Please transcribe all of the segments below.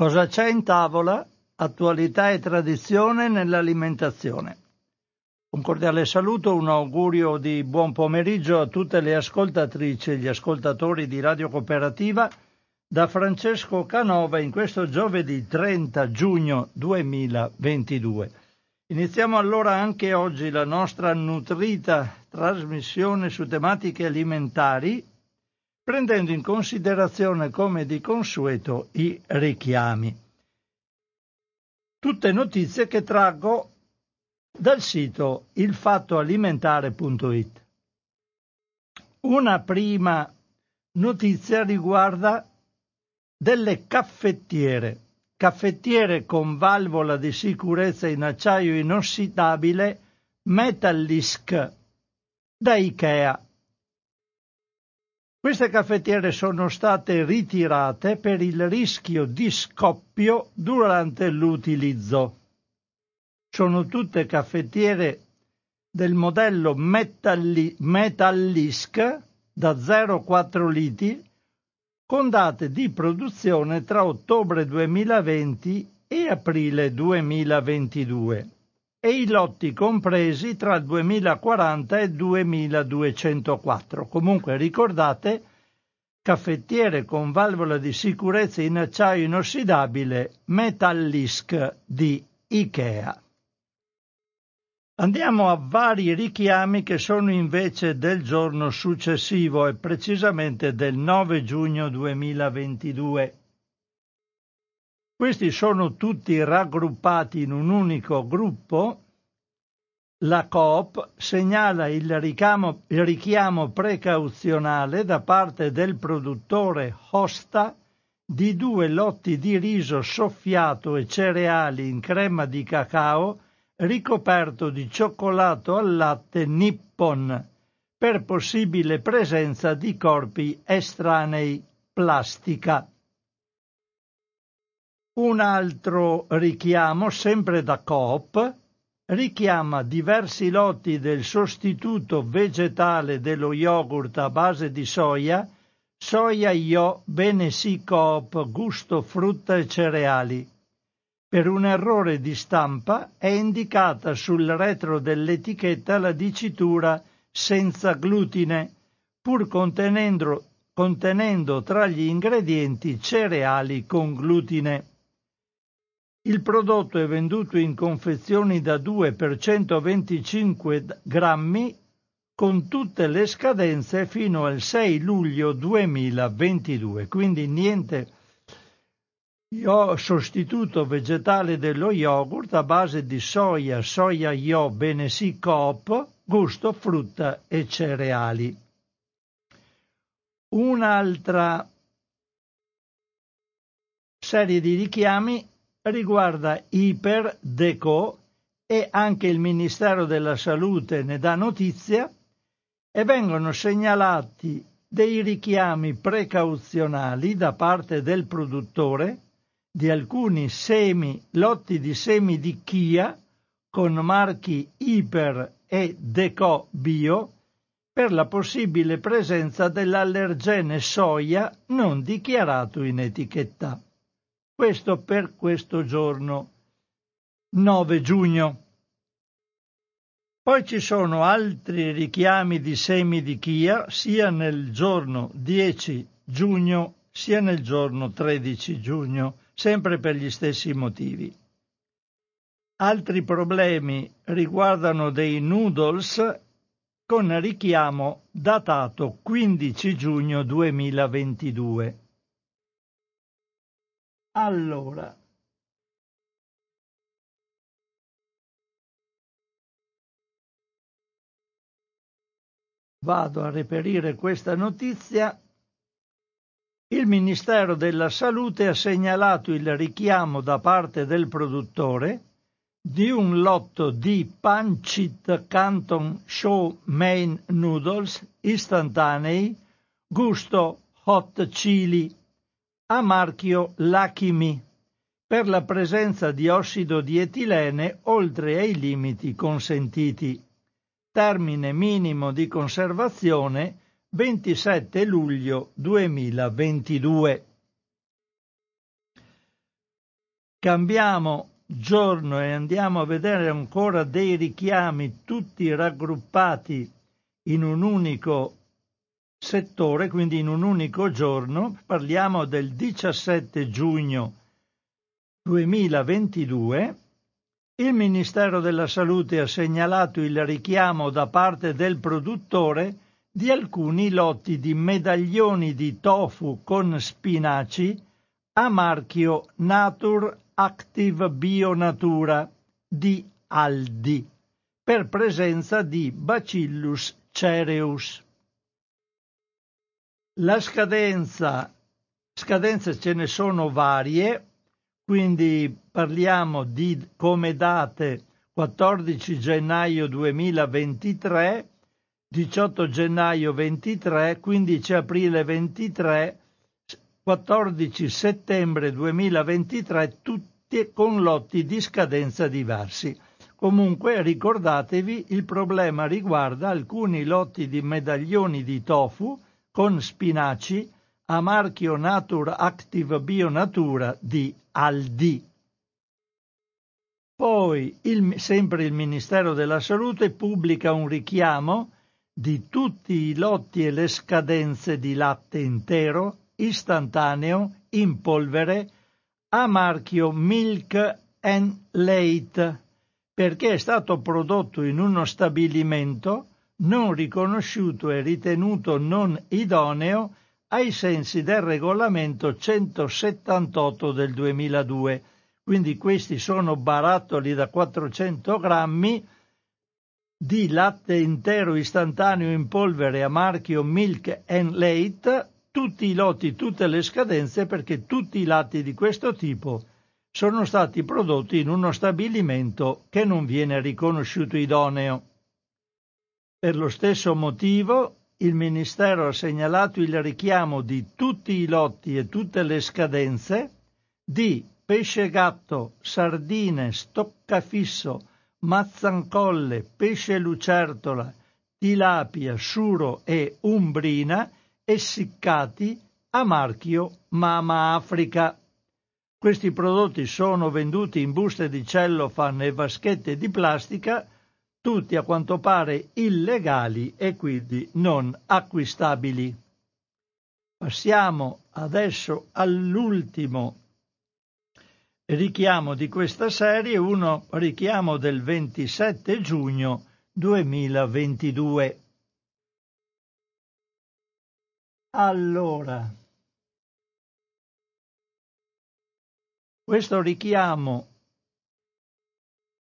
Cosa c'è in tavola? Attualità e tradizione nell'alimentazione. Un cordiale saluto, un augurio di buon pomeriggio a tutte le ascoltatrici e gli ascoltatori di Radio Cooperativa da Francesco Canova in questo giovedì 30 giugno 2022. Iniziamo allora anche oggi la nostra nutrita trasmissione su tematiche alimentari prendendo in considerazione come di consueto i richiami. Tutte notizie che traggo dal sito ilfattoalimentare.it. Una prima notizia riguarda delle caffettiere, caffettiere con valvola di sicurezza in acciaio inossidabile Metallisk da Ikea queste caffettiere sono state ritirate per il rischio di scoppio durante l'utilizzo. Sono tutte caffettiere del modello Metalli- Metallisk da 0,4 litri con date di produzione tra ottobre 2020 e aprile 2022 e i lotti compresi tra il 2040 e il 2204. Comunque ricordate, caffettiere con valvola di sicurezza in acciaio inossidabile Metallisk di Ikea. Andiamo a vari richiami che sono invece del giorno successivo e precisamente del 9 giugno 2022. Questi sono tutti raggruppati in un unico gruppo. La Coop segnala il, ricamo, il richiamo precauzionale da parte del produttore Hosta di due lotti di riso soffiato e cereali in crema di cacao ricoperto di cioccolato al latte Nippon per possibile presenza di corpi estranei plastica. Un altro richiamo, sempre da Coop, richiama diversi lotti del sostituto vegetale dello yogurt a base di soia, soia io Benesi Coop gusto frutta e cereali. Per un errore di stampa è indicata sul retro dell'etichetta la dicitura senza glutine, pur contenendo, contenendo tra gli ingredienti cereali con glutine. Il prodotto è venduto in confezioni da 2 per 125 grammi con tutte le scadenze fino al 6 luglio 2022. Quindi niente io sostituto vegetale dello yogurt a base di soia, soia io Benesi Coop, gusto frutta e cereali. Un'altra serie di richiami riguarda Iperdeco e anche il Ministero della Salute ne dà notizia e vengono segnalati dei richiami precauzionali da parte del produttore di alcuni semi, lotti di semi di Chia con marchi Iper e Deco Bio per la possibile presenza dell'allergene soia non dichiarato in etichetta. Questo per questo giorno 9 giugno. Poi ci sono altri richiami di semi di chia sia nel giorno 10 giugno sia nel giorno 13 giugno, sempre per gli stessi motivi. Altri problemi riguardano dei noodles con richiamo datato 15 giugno 2022. Allora, vado a reperire questa notizia. Il Ministero della Salute ha segnalato il richiamo da parte del produttore di un lotto di Pancit Canton Show Main Noodles istantanei gusto hot chili a marchio Me per la presenza di ossido di etilene oltre ai limiti consentiti. Termine minimo di conservazione 27 luglio 2022. cambiamo giorno e andiamo a vedere ancora dei richiami tutti raggruppati in un unico settore, quindi in un unico giorno, parliamo del 17 giugno 2022, il Ministero della Salute ha segnalato il richiamo da parte del produttore di alcuni lotti di medaglioni di tofu con spinaci a marchio Nature Active Bio Natura di Aldi per presenza di Bacillus cereus. La scadenza, scadenze ce ne sono varie, quindi parliamo di come date 14 gennaio 2023, 18 gennaio 23, 15 aprile 23, 14 settembre 2023, tutti con lotti di scadenza diversi. Comunque ricordatevi, il problema riguarda alcuni lotti di medaglioni di tofu con spinaci a marchio Nature Active Bio Natura di Aldi. Poi, il, sempre il Ministero della Salute pubblica un richiamo di tutti i lotti e le scadenze di latte intero, istantaneo, in polvere, a marchio Milk and Late, perché è stato prodotto in uno stabilimento non riconosciuto e ritenuto non idoneo ai sensi del regolamento 178 del 2002. Quindi questi sono barattoli da 400 grammi di latte intero istantaneo in polvere a marchio Milk and Late, tutti i lotti, tutte le scadenze, perché tutti i latti di questo tipo sono stati prodotti in uno stabilimento che non viene riconosciuto idoneo. Per lo stesso motivo il Ministero ha segnalato il richiamo di tutti i lotti e tutte le scadenze di pesce gatto, sardine, stoccafisso, mazzancolle, pesce lucertola, tilapia, sciuro e umbrina essiccati a marchio Mama Africa. Questi prodotti sono venduti in buste di cellofan e vaschette di plastica tutti a quanto pare illegali e quindi non acquistabili. Passiamo adesso all'ultimo richiamo di questa serie, uno richiamo del 27 giugno 2022. Allora, questo richiamo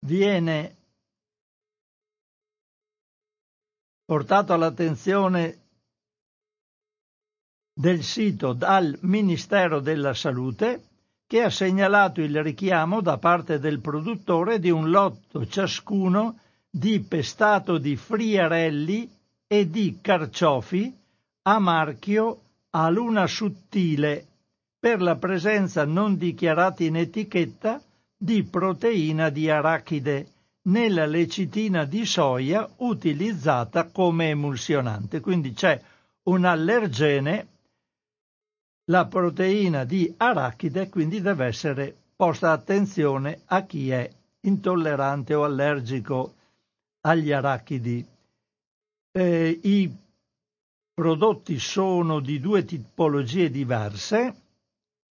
viene portato all'attenzione del sito dal Ministero della Salute che ha segnalato il richiamo da parte del produttore di un lotto ciascuno di pestato di friarelli e di carciofi a marchio a luna sottile per la presenza non dichiarata in etichetta di proteina di arachide nella lecitina di soia utilizzata come emulsionante. Quindi c'è un allergene, la proteina di arachide, quindi deve essere posta attenzione a chi è intollerante o allergico agli arachidi. Eh, I prodotti sono di due tipologie diverse,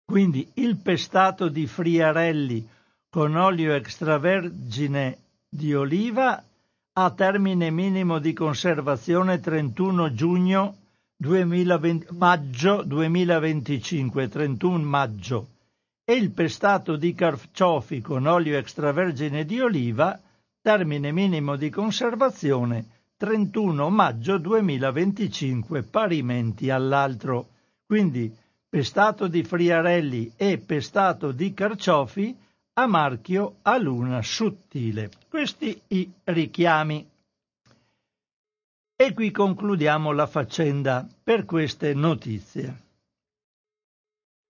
quindi il pestato di friarelli con olio extravergine di oliva a termine minimo di conservazione 31 giugno 2020, maggio 2025, 31 maggio, e il pestato di carciofi con olio extravergine di oliva, termine minimo di conservazione 31 maggio 2025, parimenti all'altro. Quindi pestato di friarelli e pestato di carciofi a marchio a luna sottile. Questi i richiami. E qui concludiamo la faccenda per queste notizie.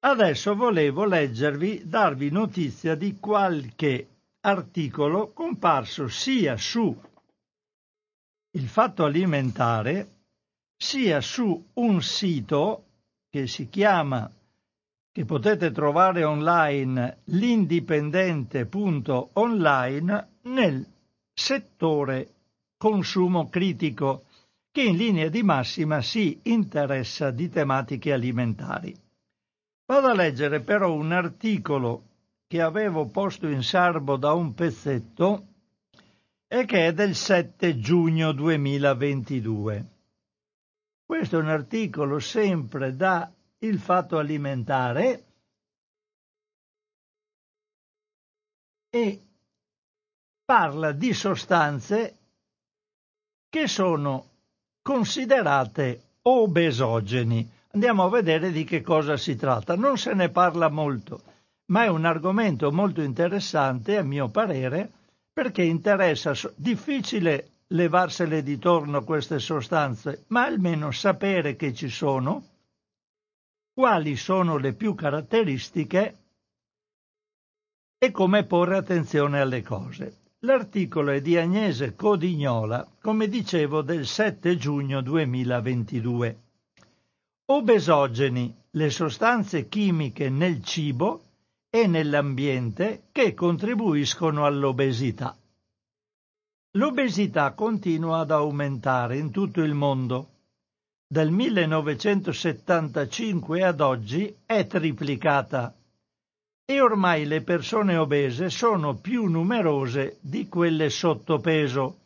Adesso volevo leggervi, darvi notizia di qualche articolo comparso sia su il fatto alimentare sia su un sito che si chiama che potete trovare online l'indipendente.online nel settore consumo critico che in linea di massima si interessa di tematiche alimentari. Vado a leggere però un articolo che avevo posto in serbo da un pezzetto e che è del 7 giugno 2022. Questo è un articolo sempre da Il Fatto Alimentare e parla di sostanze che sono considerate obesogeni. Andiamo a vedere di che cosa si tratta. Non se ne parla molto, ma è un argomento molto interessante, a mio parere, perché interessa, difficile levarsele di torno queste sostanze, ma almeno sapere che ci sono, quali sono le più caratteristiche e come porre attenzione alle cose. L'articolo è di Agnese Codignola, come dicevo, del 7 giugno 2022. Obesogeni, le sostanze chimiche nel cibo e nell'ambiente che contribuiscono all'obesità. L'obesità continua ad aumentare in tutto il mondo. Dal 1975 ad oggi è triplicata e ormai le persone obese sono più numerose di quelle sottopeso,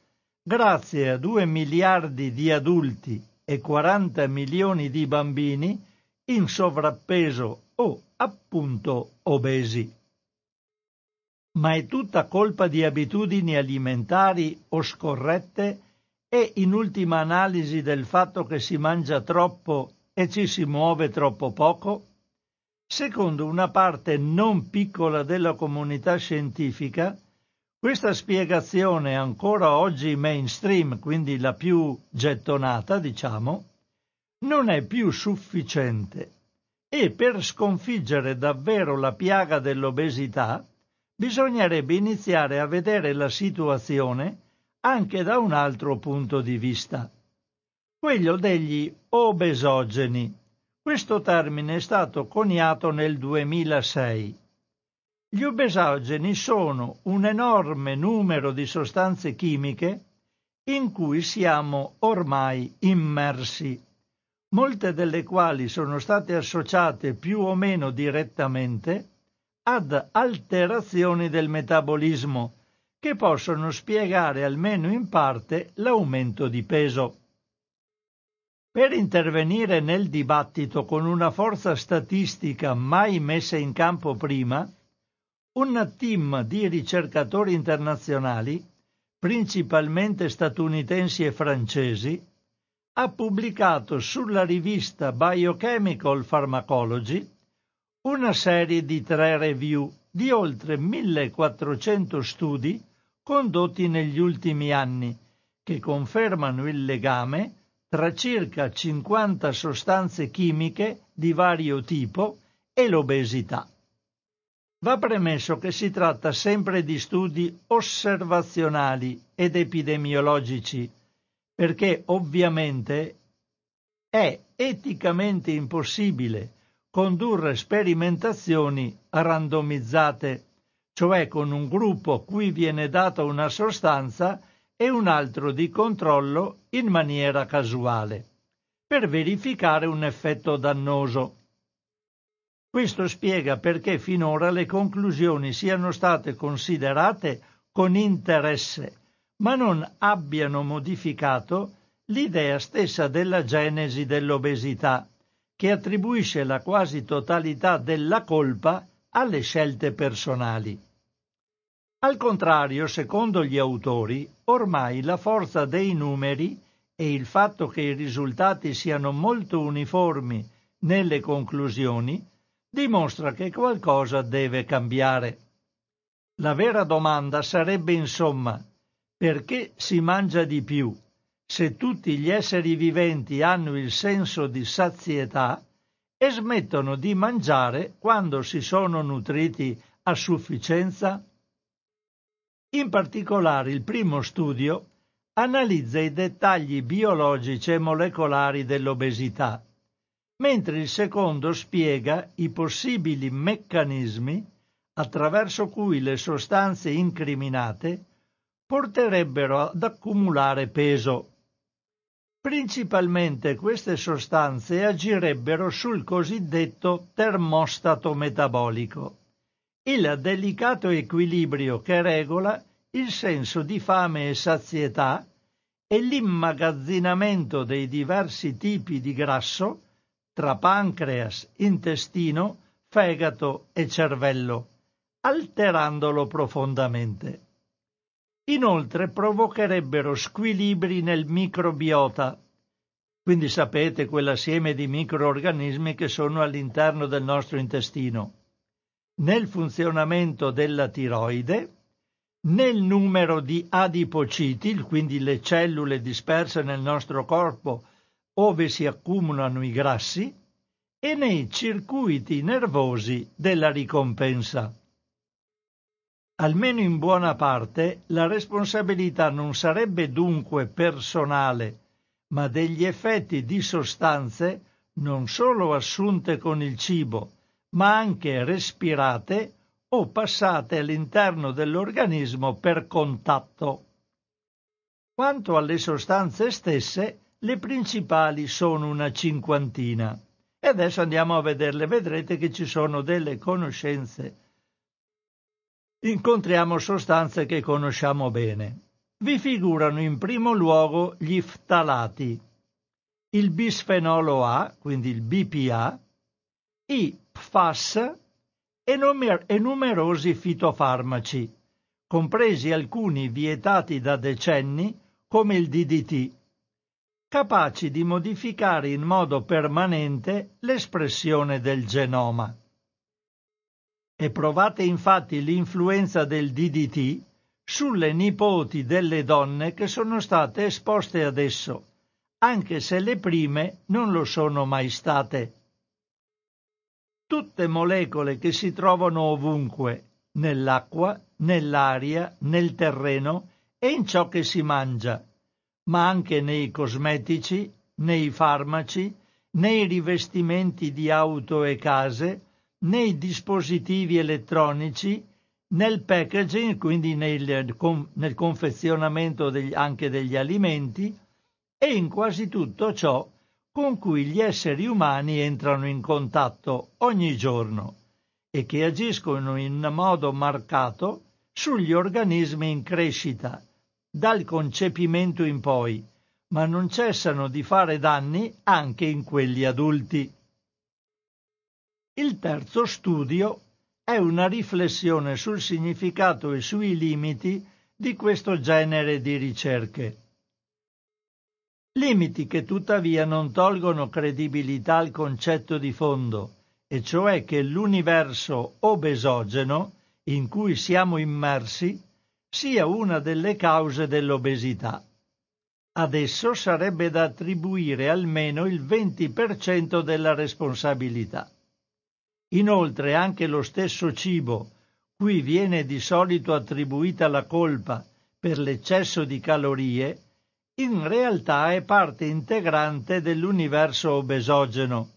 grazie a 2 miliardi di adulti e 40 milioni di bambini in sovrappeso o appunto obesi. Ma è tutta colpa di abitudini alimentari o scorrette e in ultima analisi del fatto che si mangia troppo e ci si muove troppo poco? Secondo una parte non piccola della comunità scientifica, questa spiegazione ancora oggi mainstream, quindi la più gettonata, diciamo, non è più sufficiente e per sconfiggere davvero la piaga dell'obesità bisognerebbe iniziare a vedere la situazione anche da un altro punto di vista, quello degli obesogeni, questo termine è stato coniato nel 2006. Gli obesogeni sono un enorme numero di sostanze chimiche in cui siamo ormai immersi, molte delle quali sono state associate più o meno direttamente ad alterazioni del metabolismo che possono spiegare almeno in parte l'aumento di peso. Per intervenire nel dibattito con una forza statistica mai messa in campo prima, un team di ricercatori internazionali, principalmente statunitensi e francesi, ha pubblicato sulla rivista Biochemical Pharmacology una serie di tre review di oltre 1400 studi condotti negli ultimi anni che confermano il legame tra circa 50 sostanze chimiche di vario tipo e l'obesità. Va premesso che si tratta sempre di studi osservazionali ed epidemiologici, perché ovviamente è eticamente impossibile condurre sperimentazioni randomizzate, cioè con un gruppo a cui viene data una sostanza e un altro di controllo in maniera casuale, per verificare un effetto dannoso. Questo spiega perché finora le conclusioni siano state considerate con interesse, ma non abbiano modificato l'idea stessa della genesi dell'obesità, che attribuisce la quasi totalità della colpa alle scelte personali. Al contrario, secondo gli autori, ormai la forza dei numeri e il fatto che i risultati siano molto uniformi nelle conclusioni dimostra che qualcosa deve cambiare. La vera domanda sarebbe insomma perché si mangia di più se tutti gli esseri viventi hanno il senso di sazietà e smettono di mangiare quando si sono nutriti a sufficienza? In particolare il primo studio analizza i dettagli biologici e molecolari dell'obesità, mentre il secondo spiega i possibili meccanismi attraverso cui le sostanze incriminate porterebbero ad accumulare peso. Principalmente queste sostanze agirebbero sul cosiddetto termostato metabolico, il delicato equilibrio che regola il senso di fame e sazietà e l'immagazzinamento dei diversi tipi di grasso tra pancreas, intestino, fegato e cervello, alterandolo profondamente. Inoltre provocherebbero squilibri nel microbiota, quindi sapete quell'assieme di microorganismi che sono all'interno del nostro intestino, nel funzionamento della tiroide, nel numero di adipociti, quindi le cellule disperse nel nostro corpo ove si accumulano i grassi, e nei circuiti nervosi della ricompensa. Almeno in buona parte la responsabilità non sarebbe dunque personale, ma degli effetti di sostanze non solo assunte con il cibo, ma anche respirate o passate all'interno dell'organismo per contatto. Quanto alle sostanze stesse, le principali sono una cinquantina. E adesso andiamo a vederle. Vedrete che ci sono delle conoscenze. Incontriamo sostanze che conosciamo bene. Vi figurano in primo luogo gli ftalati, il bisfenolo A, quindi il BPA, i PFAS e, numer- e numerosi fitofarmaci, compresi alcuni vietati da decenni come il DDT, capaci di modificare in modo permanente l'espressione del genoma. E provate infatti l'influenza del DDT sulle nipoti delle donne che sono state esposte ad esso, anche se le prime non lo sono mai state. Tutte molecole che si trovano ovunque, nell'acqua, nell'aria, nel terreno e in ciò che si mangia, ma anche nei cosmetici, nei farmaci, nei rivestimenti di auto e case, nei dispositivi elettronici, nel packaging, quindi nel, nel confezionamento degli, anche degli alimenti, e in quasi tutto ciò con cui gli esseri umani entrano in contatto ogni giorno e che agiscono in modo marcato sugli organismi in crescita, dal concepimento in poi, ma non cessano di fare danni anche in quelli adulti. Il terzo studio è una riflessione sul significato e sui limiti di questo genere di ricerche. Limiti che tuttavia non tolgono credibilità al concetto di fondo, e cioè che l'universo obesogeno in cui siamo immersi sia una delle cause dell'obesità. Ad esso sarebbe da attribuire almeno il 20% della responsabilità. Inoltre anche lo stesso cibo, cui viene di solito attribuita la colpa per l'eccesso di calorie, in realtà è parte integrante dell'universo obesogeno,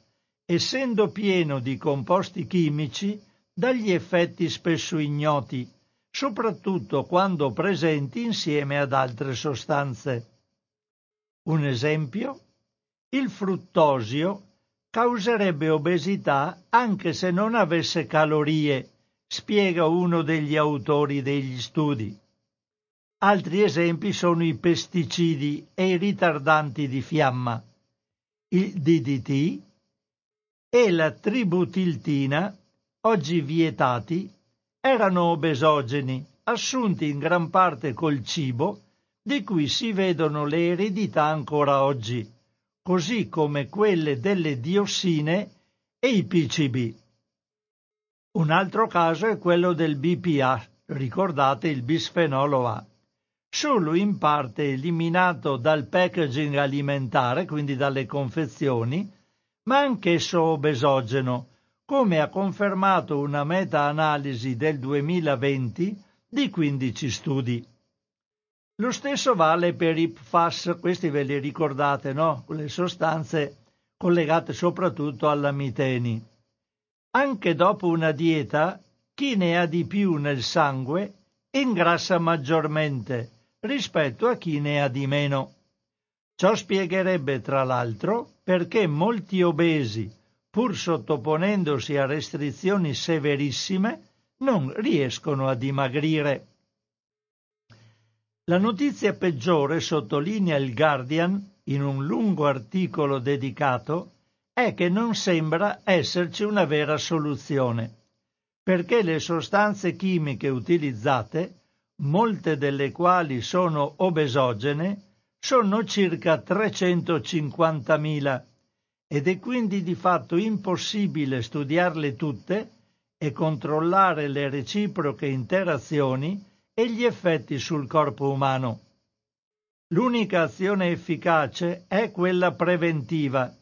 essendo pieno di composti chimici dagli effetti spesso ignoti, soprattutto quando presenti insieme ad altre sostanze. Un esempio? Il fruttosio causerebbe obesità anche se non avesse calorie, spiega uno degli autori degli studi. Altri esempi sono i pesticidi e i ritardanti di fiamma, il DDT e la tributiltina, oggi vietati, erano obesogeni, assunti in gran parte col cibo, di cui si vedono le eredità ancora oggi, così come quelle delle diossine e i PCB. Un altro caso è quello del BPA, ricordate il bisfenolo A solo in parte eliminato dal packaging alimentare, quindi dalle confezioni, ma anch'esso obesogeno, come ha confermato una meta-analisi del 2020 di 15 studi. Lo stesso vale per i PFAS, questi ve li ricordate, no? Le sostanze collegate soprattutto alla miteni. Anche dopo una dieta, chi ne ha di più nel sangue ingrassa maggiormente rispetto a chi ne ha di meno. Ciò spiegherebbe, tra l'altro, perché molti obesi, pur sottoponendosi a restrizioni severissime, non riescono a dimagrire. La notizia peggiore, sottolinea il Guardian in un lungo articolo dedicato, è che non sembra esserci una vera soluzione, perché le sostanze chimiche utilizzate, molte delle quali sono obesogene, sono circa 350.000 ed è quindi di fatto impossibile studiarle tutte e controllare le reciproche interazioni e gli effetti sul corpo umano. L'unica azione efficace è quella preventiva,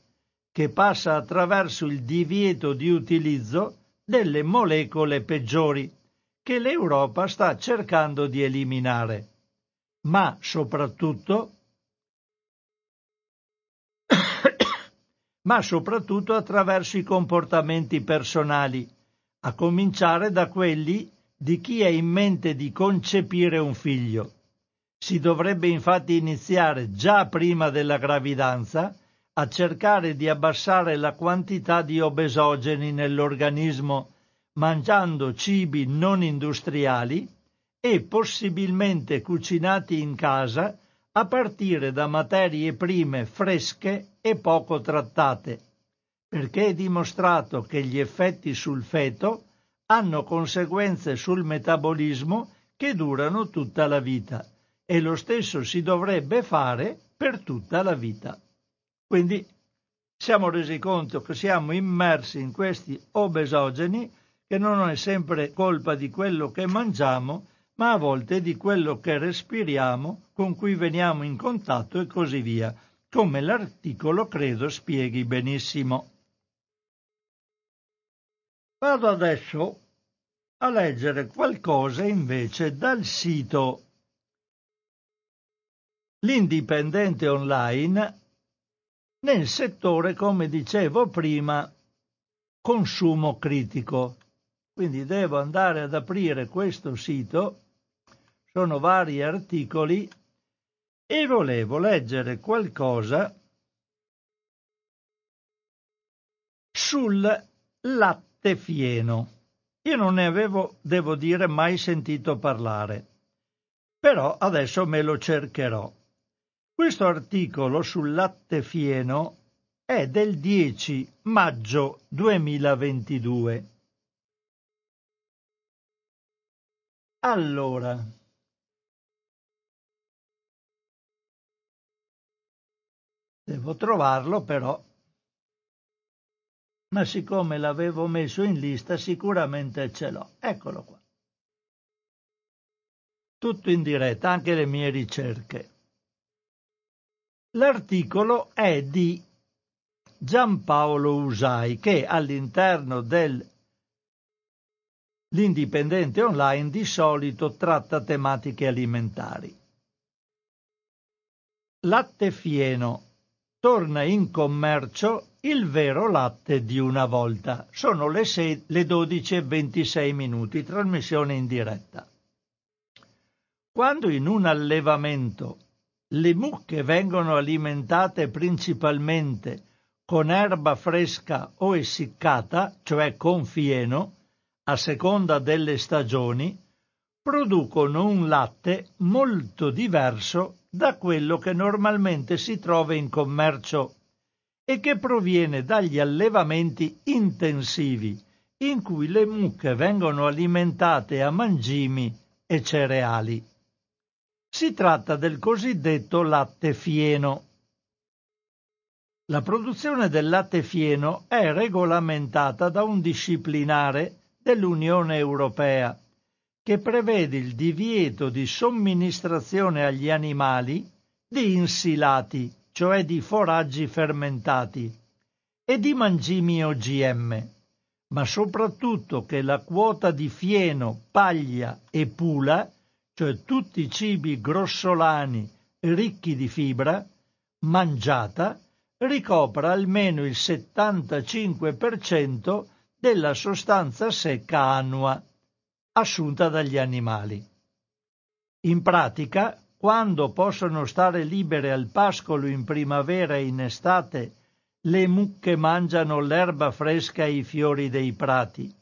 che passa attraverso il divieto di utilizzo delle molecole peggiori che l'Europa sta cercando di eliminare, ma soprattutto ma soprattutto attraverso i comportamenti personali, a cominciare da quelli di chi ha in mente di concepire un figlio. Si dovrebbe infatti iniziare già prima della gravidanza a cercare di abbassare la quantità di obesogeni nell'organismo mangiando cibi non industriali e possibilmente cucinati in casa a partire da materie prime fresche e poco trattate, perché è dimostrato che gli effetti sul feto hanno conseguenze sul metabolismo che durano tutta la vita e lo stesso si dovrebbe fare per tutta la vita. Quindi siamo resi conto che siamo immersi in questi obesogeni che non è sempre colpa di quello che mangiamo, ma a volte di quello che respiriamo, con cui veniamo in contatto e così via, come l'articolo credo spieghi benissimo. Vado adesso a leggere qualcosa invece dal sito l'indipendente online nel settore, come dicevo prima, consumo critico. Quindi devo andare ad aprire questo sito, sono vari articoli e volevo leggere qualcosa sul latte fieno. Io non ne avevo, devo dire, mai sentito parlare, però adesso me lo cercherò. Questo articolo sul latte fieno è del 10 maggio 2022. Allora, devo trovarlo però, ma siccome l'avevo messo in lista sicuramente ce l'ho. Eccolo qua. Tutto in diretta, anche le mie ricerche. L'articolo è di Giampaolo Usai che all'interno dell'Indipendente Online di solito tratta tematiche alimentari. Latte fieno. Torna in commercio il vero latte di una volta. Sono le, le 12 e 26 minuti, trasmissione in diretta. Quando in un allevamento le mucche vengono alimentate principalmente con erba fresca o essiccata, cioè con fieno, a seconda delle stagioni, producono un latte molto diverso da quello che normalmente si trova in commercio e che proviene dagli allevamenti intensivi, in cui le mucche vengono alimentate a mangimi e cereali. Si tratta del cosiddetto latte fieno. La produzione del latte fieno è regolamentata da un disciplinare dell'Unione Europea che prevede il divieto di somministrazione agli animali di insilati, cioè di foraggi fermentati, e di mangimi OGM, ma soprattutto che la quota di fieno, paglia e pula cioè tutti i cibi grossolani ricchi di fibra, mangiata, ricopra almeno il 75% della sostanza secca annua assunta dagli animali. In pratica, quando possono stare libere al pascolo in primavera e in estate, le mucche mangiano l'erba fresca e i fiori dei prati.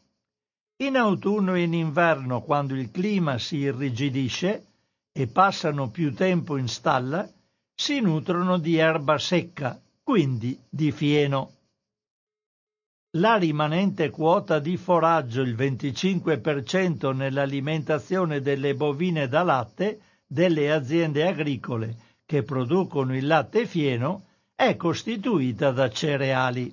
In autunno e in inverno, quando il clima si irrigidisce e passano più tempo in stalla, si nutrono di erba secca, quindi di fieno. La rimanente quota di foraggio, il 25% nell'alimentazione delle bovine da latte delle aziende agricole che producono il latte fieno, è costituita da cereali.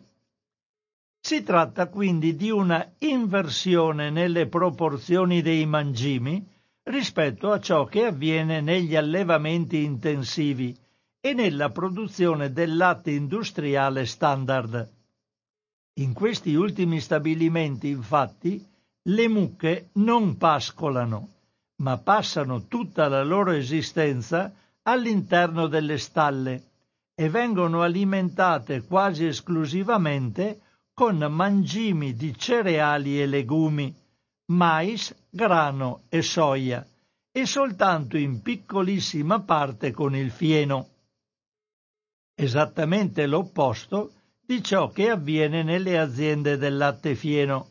Si tratta quindi di una inversione nelle proporzioni dei mangimi rispetto a ciò che avviene negli allevamenti intensivi e nella produzione del latte industriale standard. In questi ultimi stabilimenti, infatti, le mucche non pascolano, ma passano tutta la loro esistenza all'interno delle stalle e vengono alimentate quasi esclusivamente con mangimi di cereali e legumi, mais, grano e soia, e soltanto in piccolissima parte con il fieno. Esattamente l'opposto di ciò che avviene nelle aziende del latte fieno.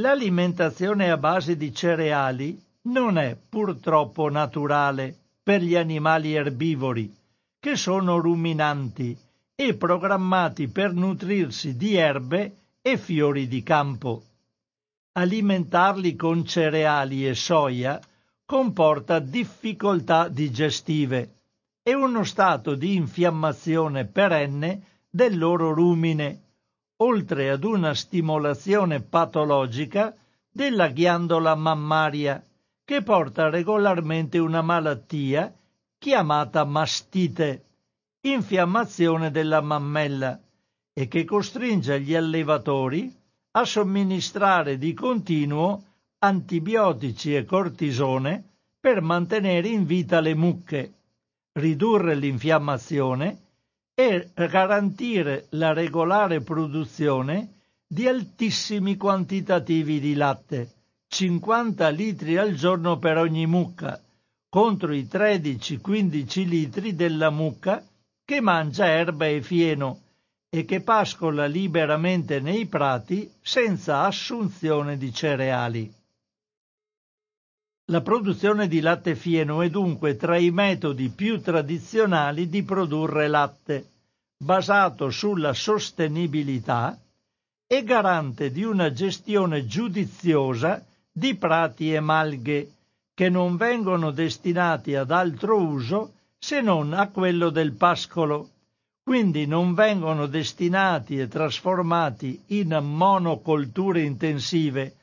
L'alimentazione a base di cereali non è purtroppo naturale per gli animali erbivori, che sono ruminanti e programmati per nutrirsi di erbe e fiori di campo. Alimentarli con cereali e soia comporta difficoltà digestive e uno stato di infiammazione perenne del loro rumine, oltre ad una stimolazione patologica della ghiandola mammaria, che porta regolarmente una malattia chiamata mastite, infiammazione della mammella, e che costringe gli allevatori a somministrare di continuo antibiotici e cortisone per mantenere in vita le mucche ridurre l'infiammazione e garantire la regolare produzione di altissimi quantitativi di latte, 50 litri al giorno per ogni mucca, contro i 13-15 litri della mucca che mangia erba e fieno e che pascola liberamente nei prati senza assunzione di cereali. La produzione di latte fieno è dunque tra i metodi più tradizionali di produrre latte, basato sulla sostenibilità e garante di una gestione giudiziosa di prati e malghe che non vengono destinati ad altro uso se non a quello del pascolo, quindi non vengono destinati e trasformati in monocolture intensive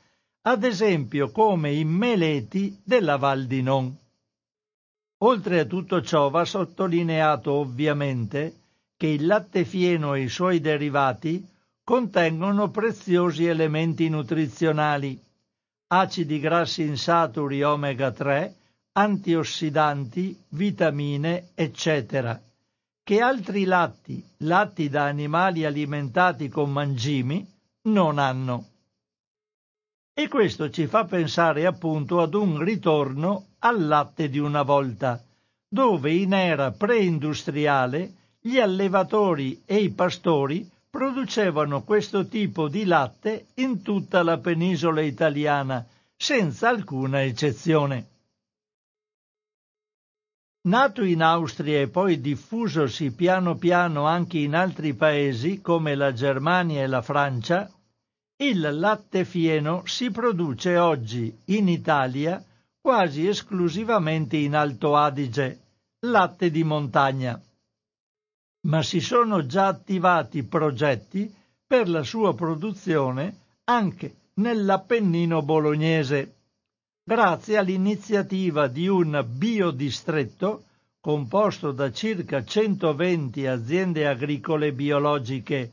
ad esempio come i meleti della Val di Non. Oltre a tutto ciò va sottolineato ovviamente che il latte fieno e i suoi derivati contengono preziosi elementi nutrizionali, acidi grassi insaturi omega 3, antiossidanti, vitamine, eccetera, che altri latti, latti da animali alimentati con mangimi, non hanno. E questo ci fa pensare appunto ad un ritorno al latte di una volta, dove in era preindustriale gli allevatori e i pastori producevano questo tipo di latte in tutta la penisola italiana, senza alcuna eccezione. Nato in Austria e poi diffusosi piano piano anche in altri paesi come la Germania e la Francia, il latte fieno si produce oggi in Italia quasi esclusivamente in Alto Adige, latte di montagna. Ma si sono già attivati progetti per la sua produzione anche nell'Appennino bolognese, grazie all'iniziativa di un biodistretto composto da circa 120 aziende agricole biologiche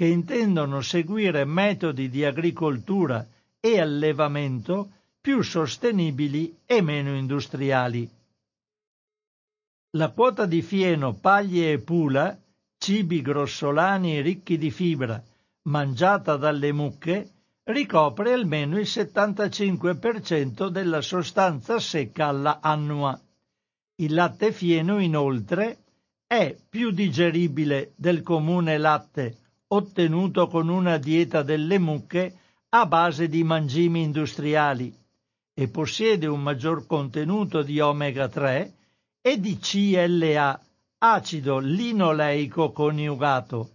che intendono seguire metodi di agricoltura e allevamento più sostenibili e meno industriali. La quota di fieno, paglie e pula, cibi grossolani ricchi di fibra, mangiata dalle mucche, ricopre almeno il 75% della sostanza secca alla annua. Il latte fieno, inoltre, è più digeribile del comune latte ottenuto con una dieta delle mucche a base di mangimi industriali e possiede un maggior contenuto di omega 3 e di CLA, acido linoleico coniugato,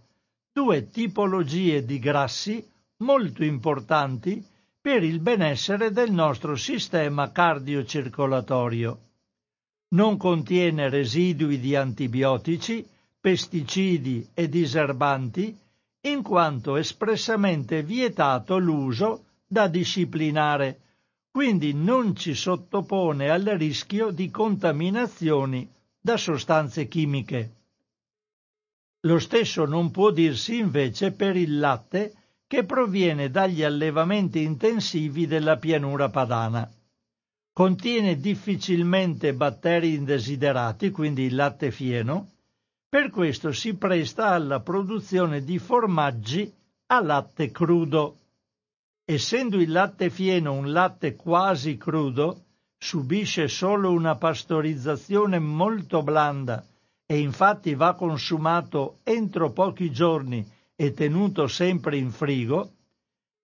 due tipologie di grassi molto importanti per il benessere del nostro sistema cardiocircolatorio. Non contiene residui di antibiotici, pesticidi e diserbanti, in quanto espressamente vietato l'uso da disciplinare, quindi non ci sottopone al rischio di contaminazioni da sostanze chimiche. Lo stesso non può dirsi invece per il latte che proviene dagli allevamenti intensivi della pianura padana. Contiene difficilmente batteri indesiderati, quindi il latte fieno, per questo si presta alla produzione di formaggi a latte crudo. Essendo il latte fieno un latte quasi crudo, subisce solo una pastorizzazione molto blanda e infatti va consumato entro pochi giorni e tenuto sempre in frigo,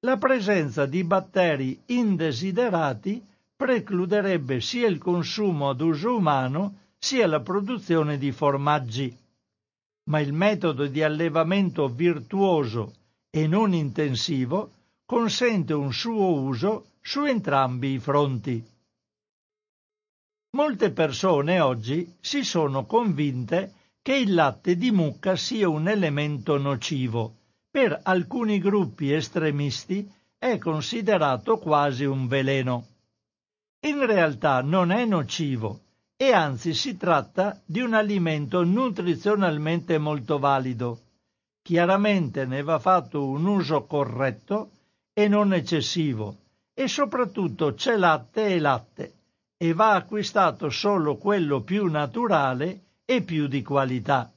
la presenza di batteri indesiderati precluderebbe sia il consumo ad uso umano sia la produzione di formaggi. Ma il metodo di allevamento virtuoso e non intensivo consente un suo uso su entrambi i fronti. Molte persone oggi si sono convinte che il latte di mucca sia un elemento nocivo. Per alcuni gruppi estremisti è considerato quasi un veleno. In realtà non è nocivo e anzi si tratta di un alimento nutrizionalmente molto valido. Chiaramente ne va fatto un uso corretto e non eccessivo e soprattutto c'è latte e latte e va acquistato solo quello più naturale e più di qualità.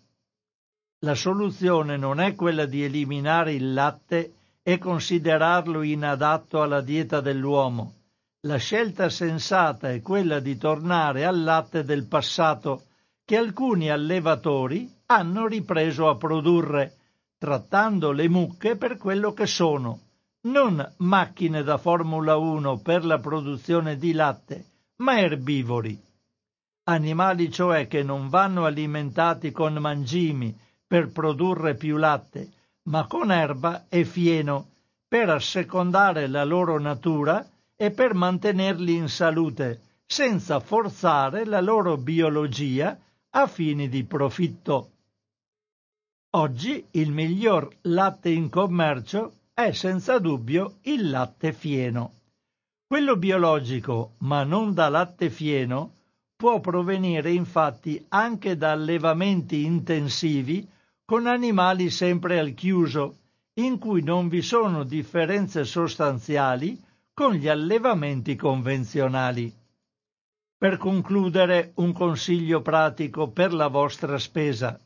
La soluzione non è quella di eliminare il latte e considerarlo inadatto alla dieta dell'uomo. La scelta sensata è quella di tornare al latte del passato che alcuni allevatori hanno ripreso a produrre, trattando le mucche per quello che sono, non macchine da Formula 1 per la produzione di latte, ma erbivori. Animali cioè che non vanno alimentati con mangimi per produrre più latte, ma con erba e fieno, per assecondare la loro natura e per mantenerli in salute, senza forzare la loro biologia a fini di profitto. Oggi il miglior latte in commercio è senza dubbio il latte fieno. Quello biologico, ma non da latte fieno, può provenire infatti anche da allevamenti intensivi con animali sempre al chiuso, in cui non vi sono differenze sostanziali con gli allevamenti convenzionali. Per concludere, un consiglio pratico per la vostra spesa.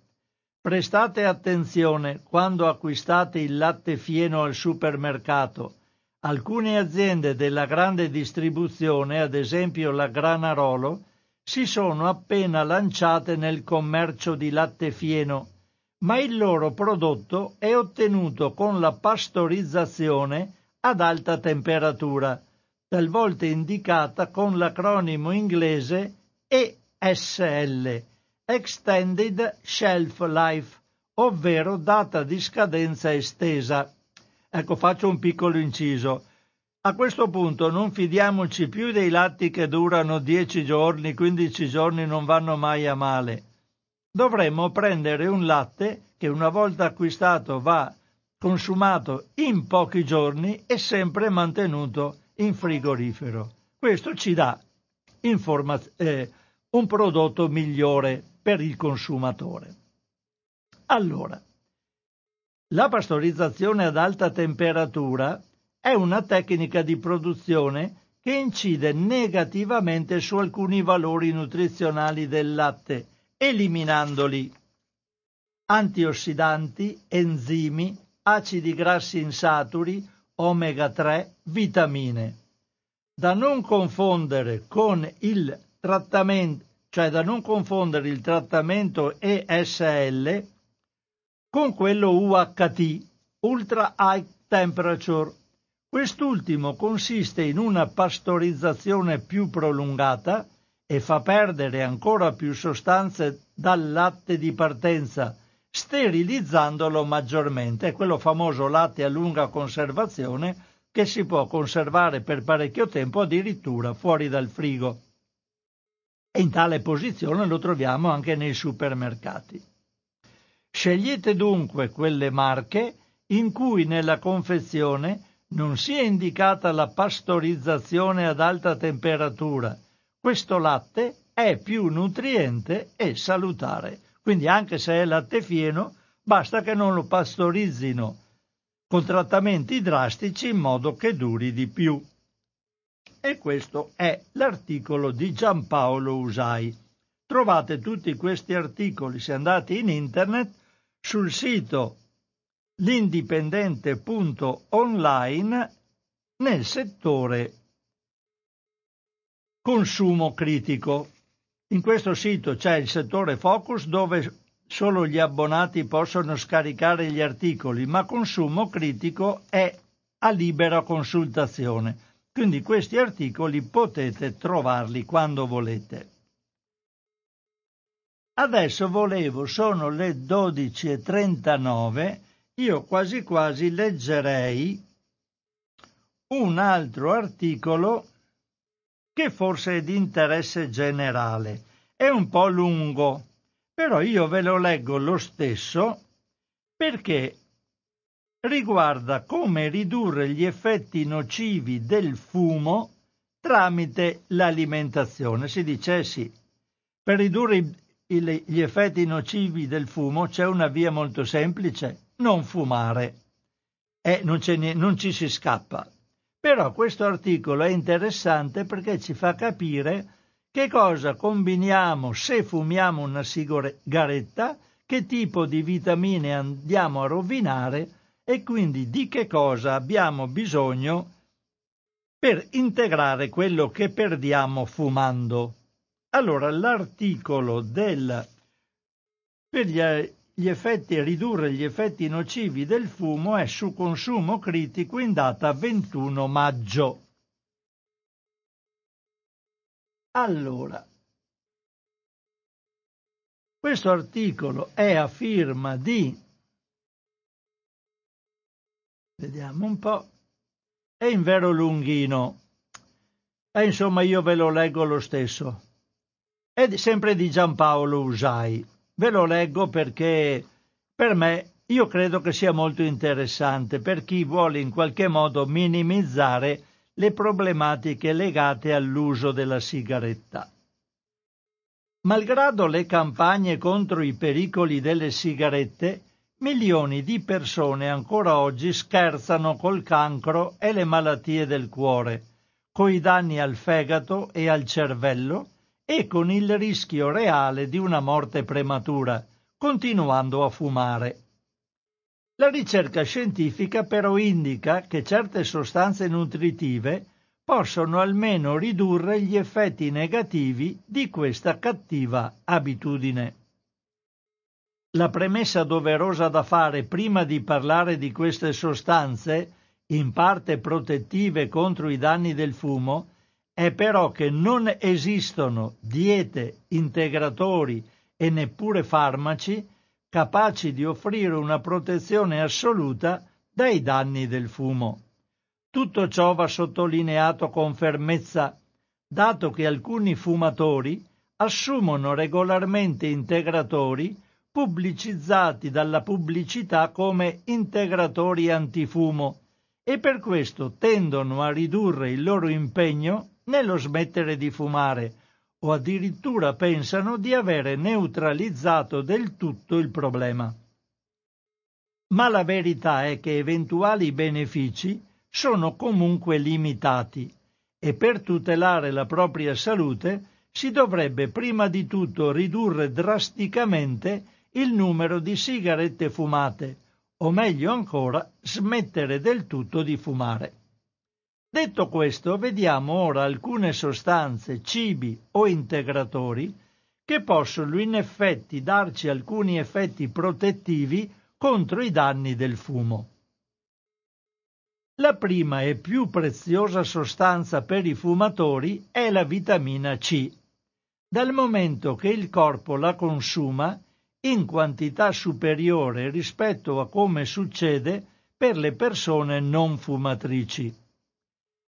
Prestate attenzione quando acquistate il latte fieno al supermercato Alcune aziende della grande distribuzione, ad esempio la Granarolo, si sono appena lanciate nel commercio di latte fieno, ma il loro prodotto è ottenuto con la pastorizzazione ad alta temperatura, talvolta indicata con l'acronimo inglese ESL, Extended Shelf Life, ovvero data di scadenza estesa. Ecco, faccio un piccolo inciso. A questo punto non fidiamoci più dei latti che durano 10 giorni, 15 giorni non vanno mai a male. Dovremmo prendere un latte che una volta acquistato va consumato in pochi giorni e sempre mantenuto in frigorifero. Questo ci dà informa- eh, un prodotto migliore per il consumatore. Allora, la pastorizzazione ad alta temperatura è una tecnica di produzione che incide negativamente su alcuni valori nutrizionali del latte, eliminandoli. antiossidanti, enzimi, acidi grassi insaturi, omega 3, vitamine. Da non confondere con il trattamento, cioè da non confondere il trattamento ESL con quello UHT, Ultra High Temperature. Quest'ultimo consiste in una pastorizzazione più prolungata e fa perdere ancora più sostanze dal latte di partenza, sterilizzandolo maggiormente. È quello famoso latte a lunga conservazione che si può conservare per parecchio tempo addirittura fuori dal frigo. E in tale posizione lo troviamo anche nei supermercati. Scegliete dunque quelle marche in cui nella confezione non sia indicata la pastorizzazione ad alta temperatura. Questo latte è più nutriente e salutare. Quindi anche se è latte fieno, basta che non lo pastorizzino con trattamenti drastici in modo che duri di più. E questo è l'articolo di Giampaolo Usai. Trovate tutti questi articoli se andate in internet sul sito l'indipendente.online nel settore consumo critico. In questo sito c'è il settore focus dove solo gli abbonati possono scaricare gli articoli, ma consumo critico è a libera consultazione. Quindi questi articoli potete trovarli quando volete. Adesso volevo, sono le 12.39, io quasi quasi leggerei un altro articolo che forse è di interesse generale. È un po' lungo, però io ve lo leggo lo stesso perché riguarda come ridurre gli effetti nocivi del fumo tramite l'alimentazione. Si dice eh sì, per ridurre gli effetti nocivi del fumo c'è una via molto semplice, non fumare. E non, non ci si scappa. Però questo articolo è interessante perché ci fa capire che cosa combiniamo se fumiamo una sigaretta, che tipo di vitamine andiamo a rovinare e quindi di che cosa abbiamo bisogno per integrare quello che perdiamo fumando. Allora, l'articolo del per gli, gli effetti ridurre gli effetti nocivi del fumo è su consumo critico in data 21 maggio. Allora, questo articolo è a firma di vediamo un po', è in vero lunghino. E insomma io ve lo leggo lo stesso è sempre di Giampaolo Usai. Ve lo leggo perché per me io credo che sia molto interessante per chi vuole in qualche modo minimizzare le problematiche legate all'uso della sigaretta. Malgrado le campagne contro i pericoli delle sigarette, milioni di persone ancora oggi scherzano col cancro e le malattie del cuore, coi danni al fegato e al cervello e con il rischio reale di una morte prematura, continuando a fumare. La ricerca scientifica però indica che certe sostanze nutritive possono almeno ridurre gli effetti negativi di questa cattiva abitudine. La premessa doverosa da fare prima di parlare di queste sostanze, in parte protettive contro i danni del fumo, è però che non esistono diete, integratori e neppure farmaci capaci di offrire una protezione assoluta dai danni del fumo. Tutto ciò va sottolineato con fermezza, dato che alcuni fumatori assumono regolarmente integratori pubblicizzati dalla pubblicità come integratori antifumo e per questo tendono a ridurre il loro impegno nello smettere di fumare o addirittura pensano di avere neutralizzato del tutto il problema. Ma la verità è che eventuali benefici sono comunque limitati e per tutelare la propria salute si dovrebbe prima di tutto ridurre drasticamente il numero di sigarette fumate, o meglio ancora, smettere del tutto di fumare. Detto questo, vediamo ora alcune sostanze, cibi o integratori che possono in effetti darci alcuni effetti protettivi contro i danni del fumo. La prima e più preziosa sostanza per i fumatori è la vitamina C, dal momento che il corpo la consuma in quantità superiore rispetto a come succede per le persone non fumatrici.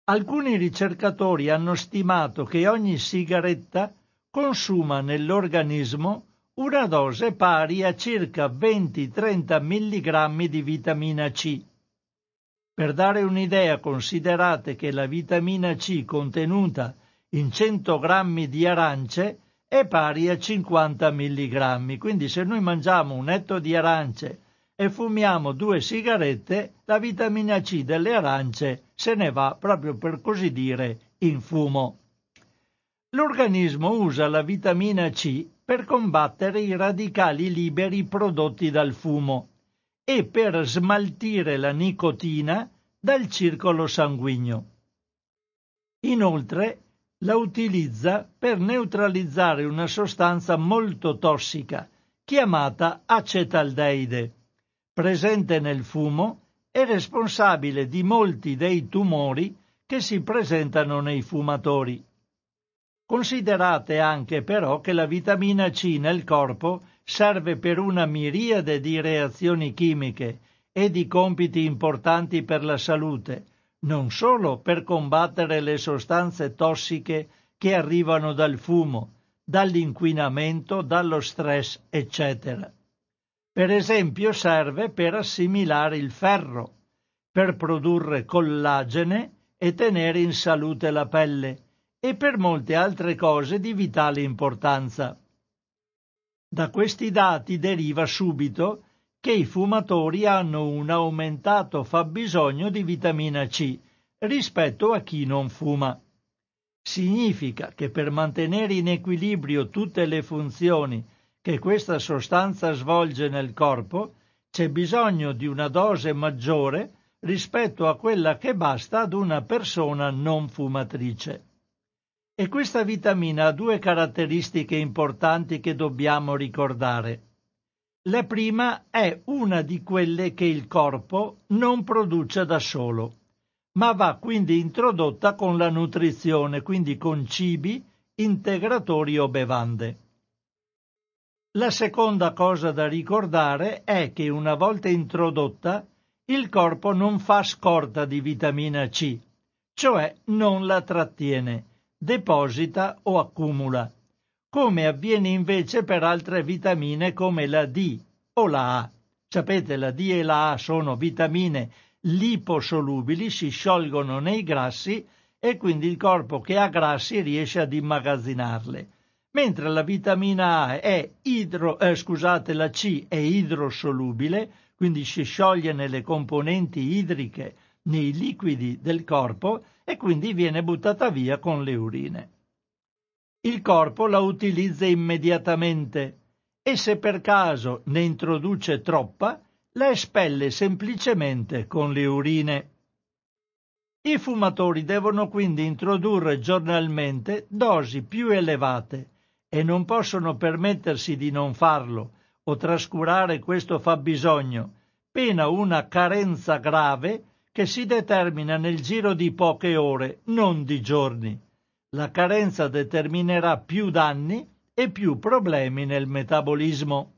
Alcuni ricercatori hanno stimato che ogni sigaretta consuma nell'organismo una dose pari a circa 20-30 mg di vitamina C. Per dare un'idea considerate che la vitamina C contenuta in 100 g di arance è pari a 50 mg. Quindi se noi mangiamo un etto di arance e fumiamo due sigarette, la vitamina C delle arance se ne va proprio per così dire in fumo. L'organismo usa la vitamina C per combattere i radicali liberi prodotti dal fumo e per smaltire la nicotina dal circolo sanguigno. Inoltre la utilizza per neutralizzare una sostanza molto tossica chiamata acetaldeide, presente nel fumo e responsabile di molti dei tumori che si presentano nei fumatori. Considerate anche però che la vitamina C nel corpo serve per una miriade di reazioni chimiche e di compiti importanti per la salute, non solo per combattere le sostanze tossiche che arrivano dal fumo, dall'inquinamento, dallo stress, eccetera. Per esempio serve per assimilare il ferro, per produrre collagene e tenere in salute la pelle e per molte altre cose di vitale importanza. Da questi dati deriva subito che i fumatori hanno un aumentato fabbisogno di vitamina C rispetto a chi non fuma. Significa che per mantenere in equilibrio tutte le funzioni che questa sostanza svolge nel corpo, c'è bisogno di una dose maggiore rispetto a quella che basta ad una persona non fumatrice. E questa vitamina ha due caratteristiche importanti che dobbiamo ricordare. La prima è una di quelle che il corpo non produce da solo, ma va quindi introdotta con la nutrizione, quindi con cibi, integratori o bevande. La seconda cosa da ricordare è che una volta introdotta il corpo non fa scorta di vitamina C, cioè non la trattiene, deposita o accumula come avviene invece per altre vitamine come la D o la A. Sapete, la D e la A sono vitamine liposolubili, si sciolgono nei grassi e quindi il corpo che ha grassi riesce ad immagazzinarle. Mentre la vitamina A è idro, eh, scusate, la C è idrosolubile, quindi si scioglie nelle componenti idriche, nei liquidi del corpo e quindi viene buttata via con le urine il corpo la utilizza immediatamente e se per caso ne introduce troppa, la espelle semplicemente con le urine. I fumatori devono quindi introdurre giornalmente dosi più elevate e non possono permettersi di non farlo o trascurare questo fabbisogno, pena una carenza grave che si determina nel giro di poche ore, non di giorni la carenza determinerà più danni e più problemi nel metabolismo.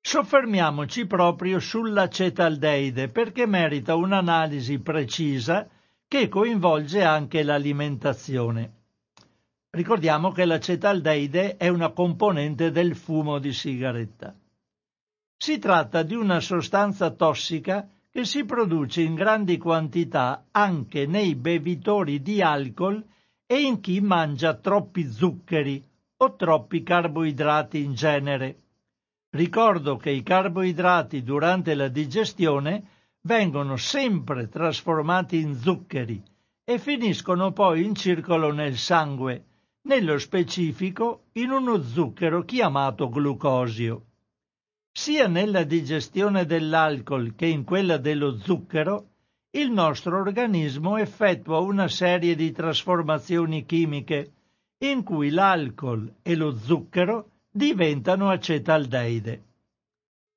Soffermiamoci proprio sull'acetaldeide perché merita un'analisi precisa che coinvolge anche l'alimentazione. Ricordiamo che l'acetaldeide è una componente del fumo di sigaretta. Si tratta di una sostanza tossica che si produce in grandi quantità anche nei bevitori di alcol e in chi mangia troppi zuccheri o troppi carboidrati in genere. Ricordo che i carboidrati durante la digestione vengono sempre trasformati in zuccheri e finiscono poi in circolo nel sangue, nello specifico in uno zucchero chiamato glucosio. Sia nella digestione dell'alcol che in quella dello zucchero, il nostro organismo effettua una serie di trasformazioni chimiche in cui l'alcol e lo zucchero diventano acetaldeide.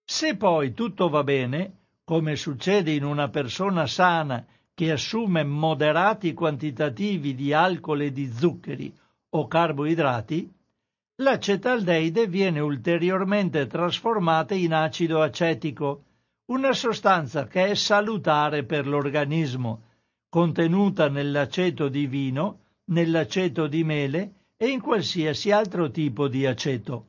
Se poi tutto va bene, come succede in una persona sana che assume moderati quantitativi di alcol e di zuccheri o carboidrati, l'acetaldeide viene ulteriormente trasformata in acido acetico, una sostanza che è salutare per l'organismo, contenuta nell'aceto di vino, nell'aceto di mele e in qualsiasi altro tipo di aceto.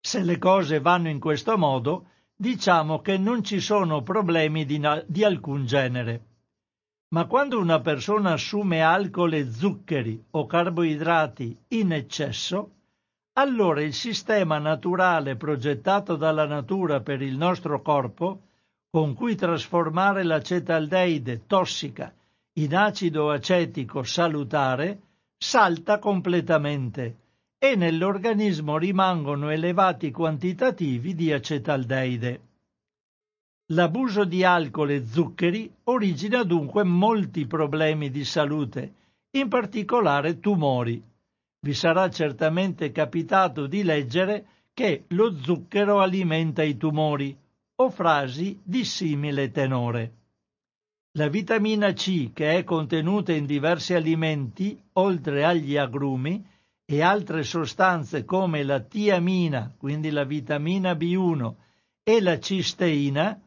Se le cose vanno in questo modo, diciamo che non ci sono problemi di, di alcun genere. Ma quando una persona assume alcol e zuccheri o carboidrati in eccesso, allora il sistema naturale progettato dalla natura per il nostro corpo, con cui trasformare l'acetaldeide tossica in acido acetico salutare, salta completamente e nell'organismo rimangono elevati quantitativi di acetaldeide. L'abuso di alcol e zuccheri origina dunque molti problemi di salute, in particolare tumori. Vi sarà certamente capitato di leggere che lo zucchero alimenta i tumori o frasi di simile tenore. La vitamina C, che è contenuta in diversi alimenti, oltre agli agrumi, e altre sostanze come la tiamina, quindi la vitamina B1, e la cisteina,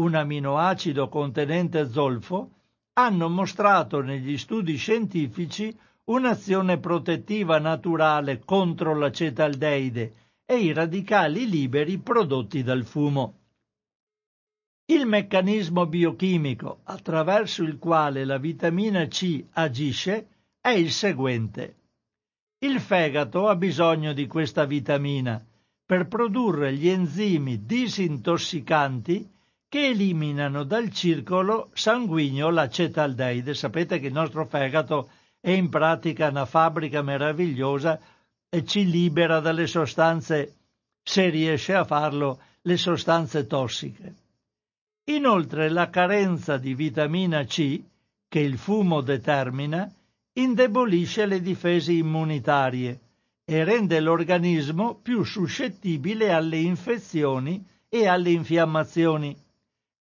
un aminoacido contenente zolfo, hanno mostrato negli studi scientifici un'azione protettiva naturale contro l'acetaldeide e i radicali liberi prodotti dal fumo. Il meccanismo biochimico attraverso il quale la vitamina C agisce è il seguente. Il fegato ha bisogno di questa vitamina per produrre gli enzimi disintossicanti che eliminano dal circolo sanguigno l'acetaldeide. Sapete che il nostro fegato è in pratica una fabbrica meravigliosa e ci libera dalle sostanze, se riesce a farlo, le sostanze tossiche. Inoltre la carenza di vitamina C, che il fumo determina, indebolisce le difese immunitarie e rende l'organismo più suscettibile alle infezioni e alle infiammazioni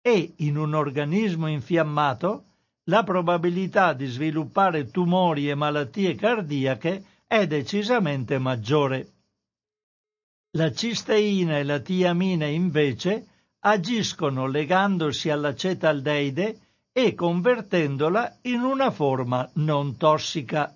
e in un organismo infiammato la probabilità di sviluppare tumori e malattie cardiache è decisamente maggiore. La cisteina e la tiamina invece agiscono legandosi all'acetaldeide e convertendola in una forma non tossica.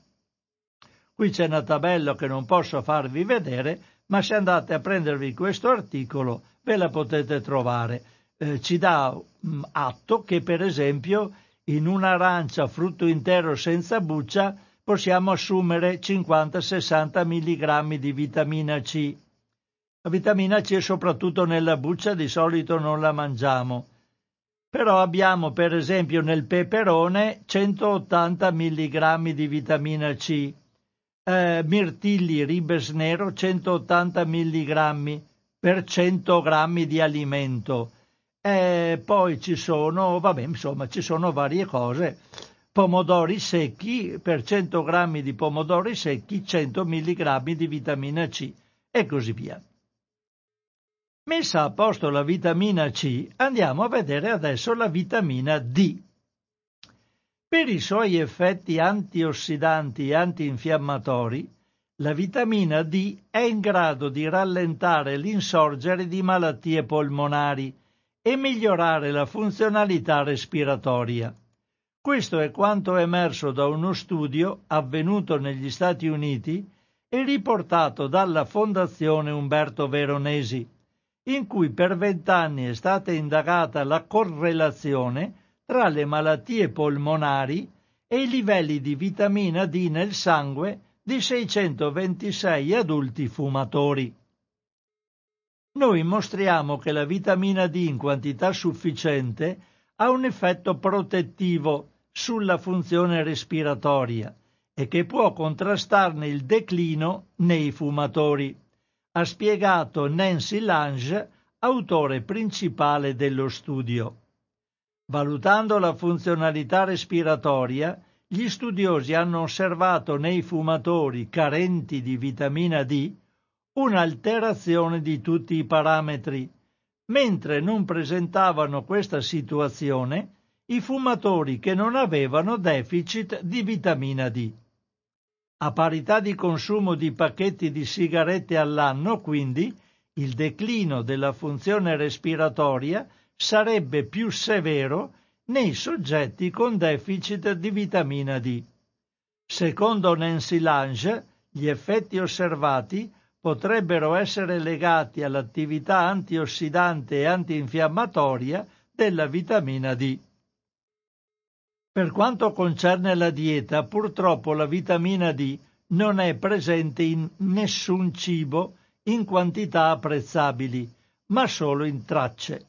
Qui c'è una tabella che non posso farvi vedere, ma se andate a prendervi questo articolo ve la potete trovare eh, ci dà mh, mm, atto che per esempio in un'arancia frutto intero senza buccia possiamo assumere 50-60 mg di vitamina C. La vitamina C soprattutto nella buccia di solito non la mangiamo. Però abbiamo per esempio nel peperone 180 mg di vitamina C, eh, mirtilli ribes nero 180 mg per 100 g di alimento e poi ci sono, vabbè, insomma, ci sono varie cose. Pomodori secchi, per 100 grammi di pomodori secchi, 100 mg di vitamina C e così via. Messa a posto la vitamina C, andiamo a vedere adesso la vitamina D. Per i suoi effetti antiossidanti e antinfiammatori, la vitamina D è in grado di rallentare l'insorgere di malattie polmonari, e migliorare la funzionalità respiratoria. Questo è quanto emerso da uno studio avvenuto negli Stati Uniti e riportato dalla Fondazione Umberto Veronesi, in cui per vent'anni è stata indagata la correlazione tra le malattie polmonari e i livelli di vitamina D nel sangue di 626 adulti fumatori. Noi mostriamo che la vitamina D in quantità sufficiente ha un effetto protettivo sulla funzione respiratoria e che può contrastarne il declino nei fumatori, ha spiegato Nancy Lange, autore principale dello studio. Valutando la funzionalità respiratoria, gli studiosi hanno osservato nei fumatori carenti di vitamina D un'alterazione di tutti i parametri, mentre non presentavano questa situazione i fumatori che non avevano deficit di vitamina D. A parità di consumo di pacchetti di sigarette all'anno, quindi, il declino della funzione respiratoria sarebbe più severo nei soggetti con deficit di vitamina D. Secondo Nancy Lange, gli effetti osservati potrebbero essere legati all'attività antiossidante e antinfiammatoria della vitamina D. Per quanto concerne la dieta, purtroppo la vitamina D non è presente in nessun cibo in quantità apprezzabili, ma solo in tracce.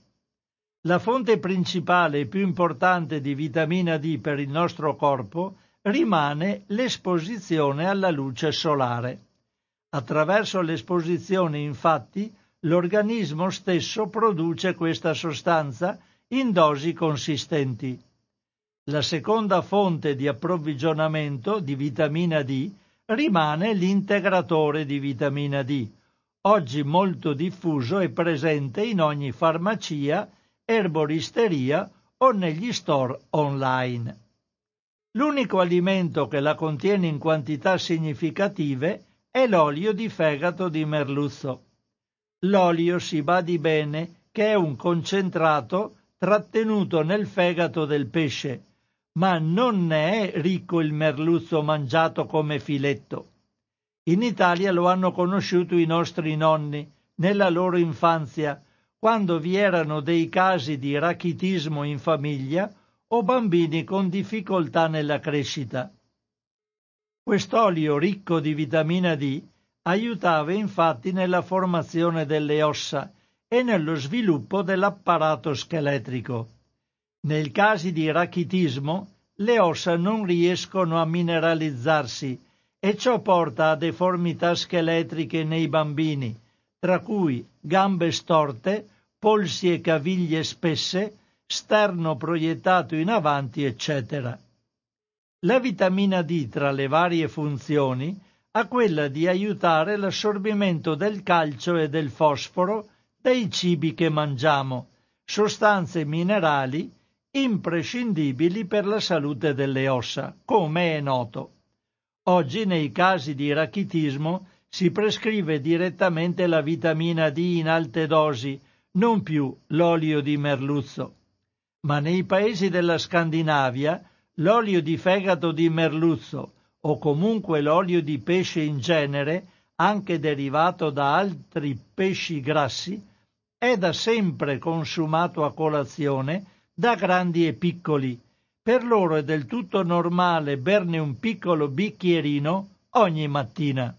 La fonte principale e più importante di vitamina D per il nostro corpo rimane l'esposizione alla luce solare. Attraverso l'esposizione, infatti, l'organismo stesso produce questa sostanza in dosi consistenti. La seconda fonte di approvvigionamento di vitamina D rimane l'integratore di vitamina D, oggi molto diffuso e presente in ogni farmacia erboristeria o negli store online. L'unico alimento che la contiene in quantità significative è l'olio di fegato di merluzzo. L'olio si badi bene che è un concentrato trattenuto nel fegato del pesce, ma non ne è ricco il merluzzo mangiato come filetto. In Italia lo hanno conosciuto i nostri nonni nella loro infanzia quando vi erano dei casi di rachitismo in famiglia o bambini con difficoltà nella crescita. Quest'olio ricco di vitamina D aiutava infatti nella formazione delle ossa e nello sviluppo dell'apparato scheletrico. Nei casi di rachitismo le ossa non riescono a mineralizzarsi e ciò porta a deformità scheletriche nei bambini, tra cui gambe storte, polsi e caviglie spesse, sterno proiettato in avanti, eccetera. La vitamina D, tra le varie funzioni, ha quella di aiutare l'assorbimento del calcio e del fosforo dai cibi che mangiamo, sostanze minerali imprescindibili per la salute delle ossa, come è noto. Oggi nei casi di rachitismo si prescrive direttamente la vitamina D in alte dosi, non più l'olio di merluzzo. Ma nei paesi della Scandinavia l'olio di fegato di merluzzo o comunque l'olio di pesce in genere, anche derivato da altri pesci grassi, è da sempre consumato a colazione da grandi e piccoli. Per loro è del tutto normale berne un piccolo bicchierino ogni mattina.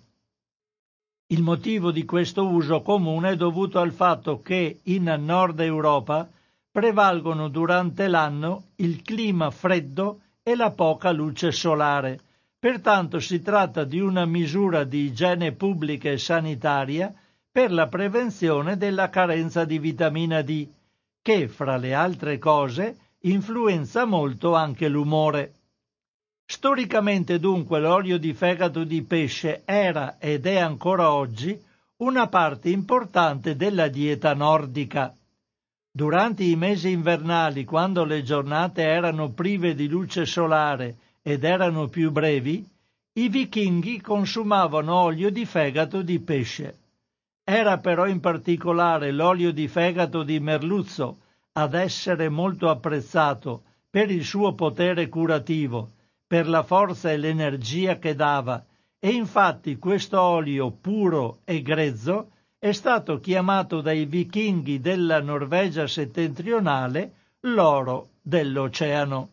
Il motivo di questo uso comune è dovuto al fatto che in Nord Europa prevalgono durante l'anno il clima freddo e la poca luce solare. Pertanto si tratta di una misura di igiene pubblica e sanitaria per la prevenzione della carenza di vitamina D, che, fra le altre cose, influenza molto anche l'umore. Storicamente dunque l'olio di fegato di pesce era ed è ancora oggi una parte importante della dieta nordica. Durante i mesi invernali, quando le giornate erano prive di luce solare ed erano più brevi, i vichinghi consumavano olio di fegato di pesce. Era però in particolare l'olio di fegato di merluzzo ad essere molto apprezzato per il suo potere curativo, per la forza e l'energia che dava, e infatti questo olio puro e grezzo è stato chiamato dai vichinghi della Norvegia settentrionale l'oro dell'oceano.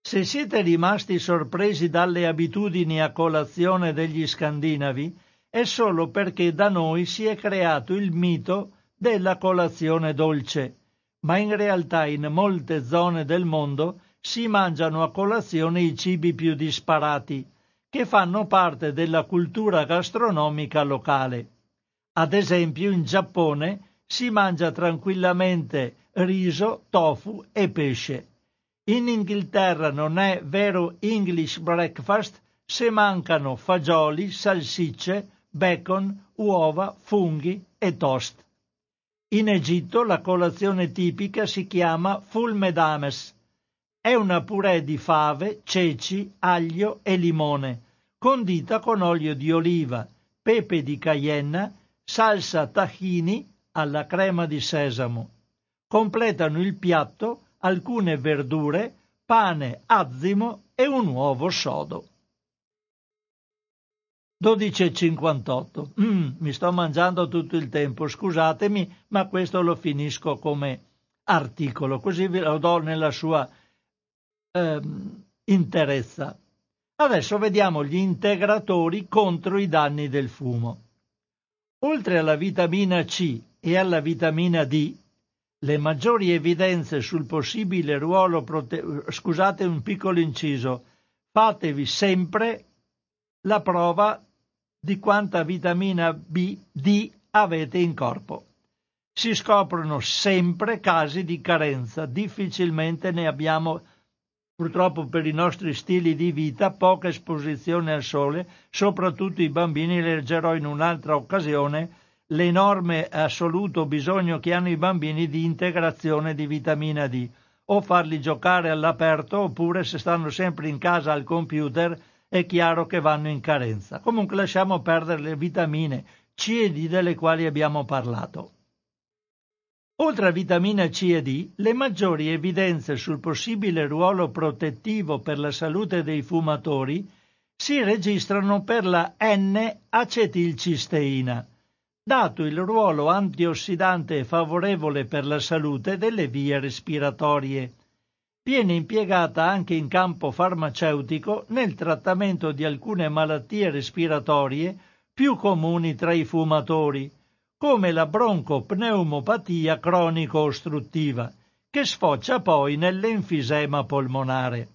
Se siete rimasti sorpresi dalle abitudini a colazione degli scandinavi, è solo perché da noi si è creato il mito della colazione dolce, ma in realtà in molte zone del mondo si mangiano a colazione i cibi più disparati, che fanno parte della cultura gastronomica locale. Ad esempio in Giappone si mangia tranquillamente riso, tofu e pesce. In Inghilterra non è vero English breakfast se mancano fagioli, salsicce, bacon, uova, funghi e toast. In Egitto la colazione tipica si chiama fulmedames. È una purè di fave, ceci, aglio e limone, condita con olio di oliva, pepe di cayenna, salsa tahini alla crema di sesamo. Completano il piatto alcune verdure, pane, azzimo e un uovo sodo. 12.58. Mm, mi sto mangiando tutto il tempo, scusatemi, ma questo lo finisco come articolo, così ve lo do nella sua ehm, interezza. Adesso vediamo gli integratori contro i danni del fumo. Oltre alla vitamina C e alla vitamina D, le maggiori evidenze sul possibile ruolo prote... scusate un piccolo inciso, fatevi sempre la prova di quanta vitamina B, D avete in corpo. Si scoprono sempre casi di carenza, difficilmente ne abbiamo purtroppo per i nostri stili di vita poca esposizione al sole, soprattutto i bambini, leggerò in un'altra occasione l'enorme assoluto bisogno che hanno i bambini di integrazione di vitamina D, o farli giocare all'aperto oppure se stanno sempre in casa al computer è chiaro che vanno in carenza. Comunque lasciamo perdere le vitamine C e D delle quali abbiamo parlato. Oltre a vitamina C e D, le maggiori evidenze sul possibile ruolo protettivo per la salute dei fumatori si registrano per la N-acetilcisteina, dato il ruolo antiossidante favorevole per la salute delle vie respiratorie. Viene impiegata anche in campo farmaceutico nel trattamento di alcune malattie respiratorie più comuni tra i fumatori, come la broncopneumopatia cronico-ostruttiva, che sfocia poi nell'enfisema polmonare.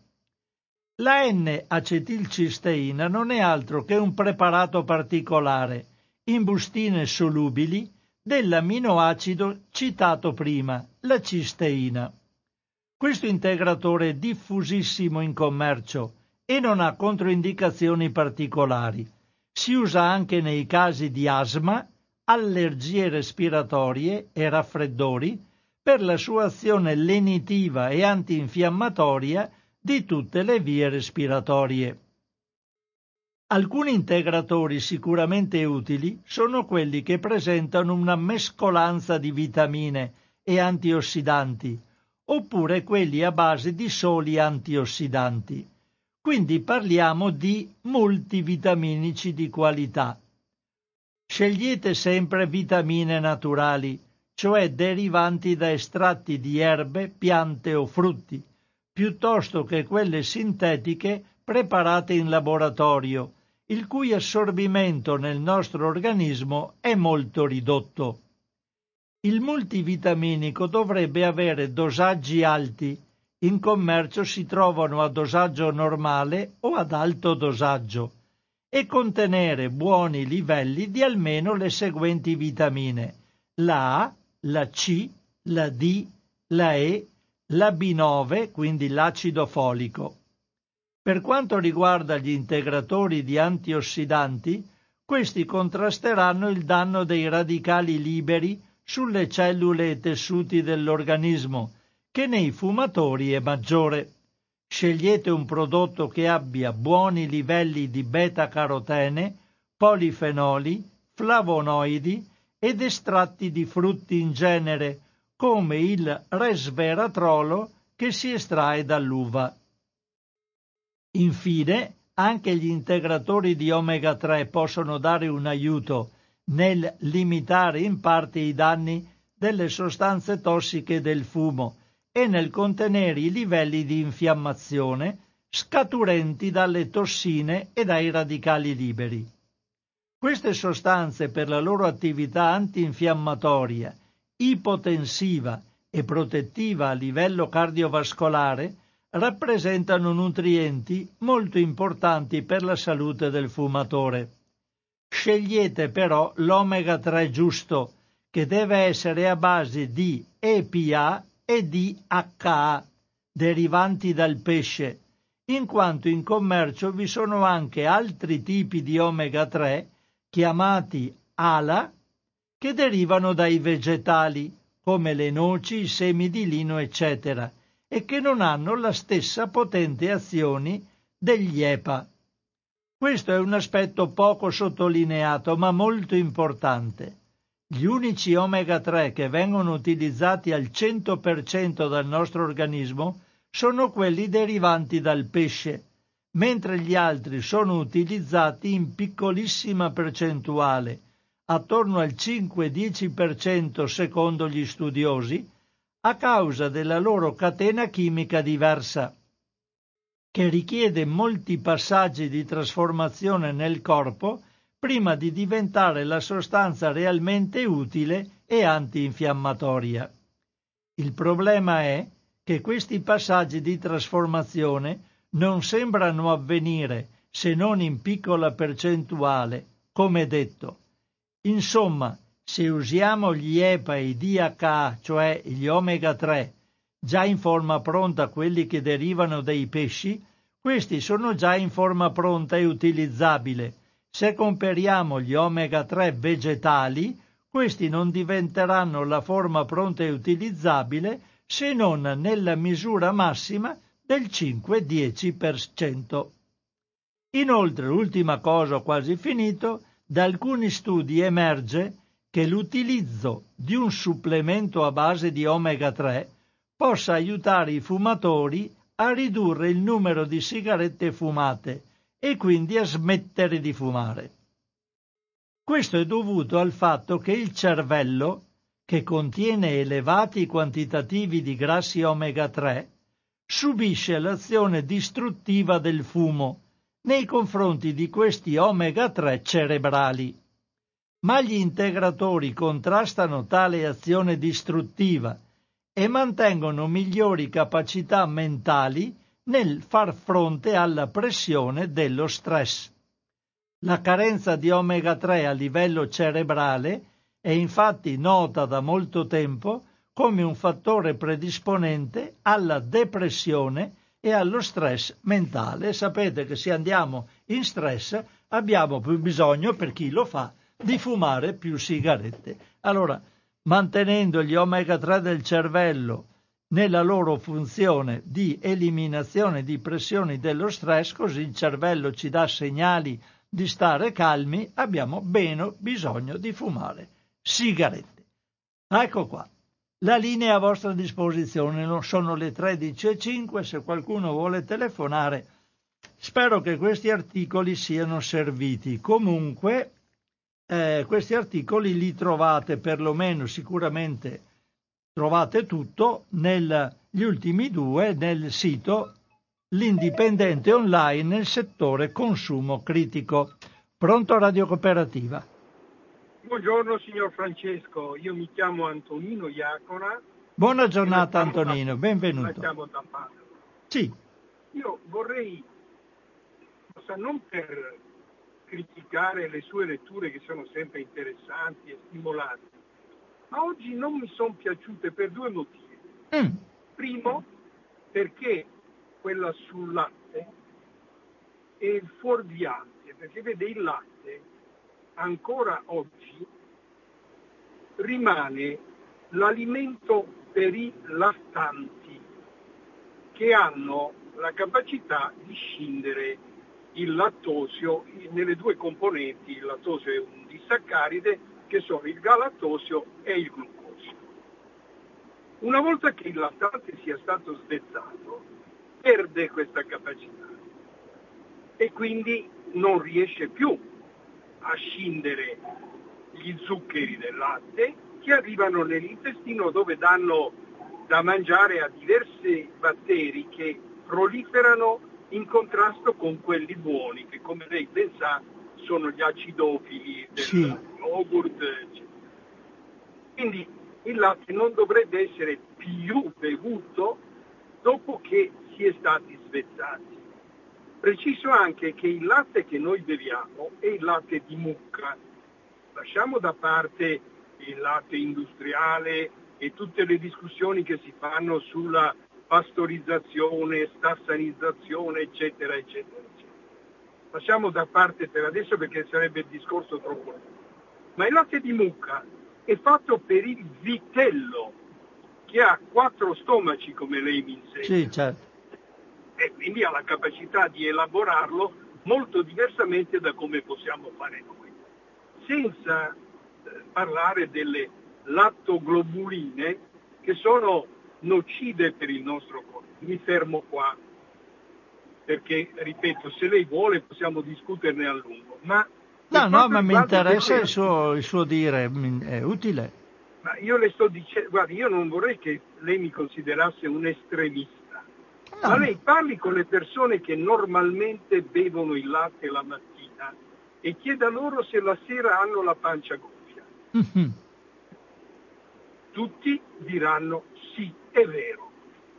La N-acetilcisteina non è altro che un preparato particolare, in bustine solubili dell'aminoacido citato prima, la cisteina. Questo integratore è diffusissimo in commercio e non ha controindicazioni particolari. Si usa anche nei casi di asma, allergie respiratorie e raffreddori per la sua azione lenitiva e antinfiammatoria di tutte le vie respiratorie. Alcuni integratori sicuramente utili sono quelli che presentano una mescolanza di vitamine e antiossidanti, oppure quelli a base di soli antiossidanti. Quindi parliamo di multivitaminici di qualità. Scegliete sempre vitamine naturali, cioè derivanti da estratti di erbe, piante o frutti, piuttosto che quelle sintetiche preparate in laboratorio il cui assorbimento nel nostro organismo è molto ridotto. Il multivitaminico dovrebbe avere dosaggi alti, in commercio si trovano a dosaggio normale o ad alto dosaggio, e contenere buoni livelli di almeno le seguenti vitamine la A, la C, la D, la E, la B9, quindi l'acido folico. Per quanto riguarda gli integratori di antiossidanti, questi contrasteranno il danno dei radicali liberi sulle cellule e tessuti dell'organismo, che nei fumatori è maggiore. Scegliete un prodotto che abbia buoni livelli di beta-carotene, polifenoli, flavonoidi ed estratti di frutti in genere, come il resveratrolo che si estrae dall'uva. Infine, anche gli integratori di omega 3 possono dare un aiuto nel limitare in parte i danni delle sostanze tossiche del fumo e nel contenere i livelli di infiammazione scaturenti dalle tossine e dai radicali liberi. Queste sostanze per la loro attività antinfiammatoria, ipotensiva e protettiva a livello cardiovascolare rappresentano nutrienti molto importanti per la salute del fumatore. Scegliete però l'omega 3 giusto, che deve essere a base di EPA e di HA, derivanti dal pesce, in quanto in commercio vi sono anche altri tipi di omega 3, chiamati ALA, che derivano dai vegetali, come le noci, i semi di lino, eccetera, e che non hanno la stessa potente azione degli EPA. Questo è un aspetto poco sottolineato ma molto importante. Gli unici omega 3 che vengono utilizzati al 100% dal nostro organismo sono quelli derivanti dal pesce, mentre gli altri sono utilizzati in piccolissima percentuale, attorno al 5-10% secondo gli studiosi, a causa della loro catena chimica diversa, che richiede molti passaggi di trasformazione nel corpo prima di diventare la sostanza realmente utile e antinfiammatoria. Il problema è che questi passaggi di trasformazione non sembrano avvenire se non in piccola percentuale, come detto. Insomma, se usiamo gli EPA e i DHA, cioè gli omega 3, già in forma pronta quelli che derivano dai pesci, questi sono già in forma pronta e utilizzabile. Se comperiamo gli omega 3 vegetali, questi non diventeranno la forma pronta e utilizzabile se non nella misura massima del 5-10%. Inoltre, l'ultima cosa ho quasi finito, da alcuni studi emerge che l'utilizzo di un supplemento a base di omega 3 possa aiutare i fumatori a ridurre il numero di sigarette fumate e quindi a smettere di fumare. Questo è dovuto al fatto che il cervello, che contiene elevati quantitativi di grassi omega 3, subisce l'azione distruttiva del fumo nei confronti di questi omega 3 cerebrali ma gli integratori contrastano tale azione distruttiva e mantengono migliori capacità mentali nel far fronte alla pressione dello stress. La carenza di omega 3 a livello cerebrale è infatti nota da molto tempo come un fattore predisponente alla depressione e allo stress mentale. Sapete che se andiamo in stress abbiamo più bisogno, per chi lo fa, di fumare più sigarette. Allora, mantenendo gli omega 3 del cervello nella loro funzione di eliminazione di pressioni dello stress, così il cervello ci dà segnali di stare calmi, abbiamo meno bisogno di fumare sigarette. Ecco qua. La linea a vostra disposizione sono le 13.05, se qualcuno vuole telefonare. Spero che questi articoli siano serviti. Comunque, eh, questi articoli li trovate perlomeno sicuramente trovate tutto negli ultimi due nel sito L'Indipendente Online nel settore consumo critico. Pronto Radio Cooperativa. Buongiorno signor Francesco, io mi chiamo Antonino Iacona. Buona giornata Antonino, da, benvenuto. Sì. Io vorrei, non per criticare le sue letture che sono sempre interessanti e stimolanti, ma oggi non mi sono piaciute per due motivi. Mm. Primo, perché quella sul latte è fuorviante, perché vede il latte ancora oggi rimane l'alimento per i lattanti che hanno la capacità di scindere il lattosio nelle due componenti, il lattosio è un disaccaride che sono il galattosio e il glucosio. Una volta che il lattante sia stato svezzato, perde questa capacità e quindi non riesce più a scindere gli zuccheri del latte che arrivano nell'intestino dove danno da mangiare a diversi batteri che proliferano in contrasto con quelli buoni, che come lei ben sa sono gli acidofili del sì. yogurt. Quindi il latte non dovrebbe essere più bevuto dopo che è stati svezzati. Preciso anche che il latte che noi beviamo è il latte di mucca. Lasciamo da parte il latte industriale e tutte le discussioni che si fanno sulla pastorizzazione, stassanizzazione, eccetera, eccetera. Lasciamo da parte per adesso perché sarebbe il discorso troppo lungo. Ma il latte di mucca è fatto per il vitello, che ha quattro stomaci, come lei mi insegna. Sì, certo. E quindi ha la capacità di elaborarlo molto diversamente da come possiamo fare noi. Senza eh, parlare delle lattoglobuline che sono nocive per il nostro corpo. Mi fermo qua perché, ripeto, se lei vuole possiamo discuterne a lungo. Ma no, no, ma mi interessa il suo, il suo dire, è utile. Ma io le sto dicendo, guardi, io non vorrei che lei mi considerasse un estremista, no. ma lei parli con le persone che normalmente bevono il latte la mattina e chieda loro se la sera hanno la pancia gonfia. Mm-hmm. Tutti diranno sì, è vero.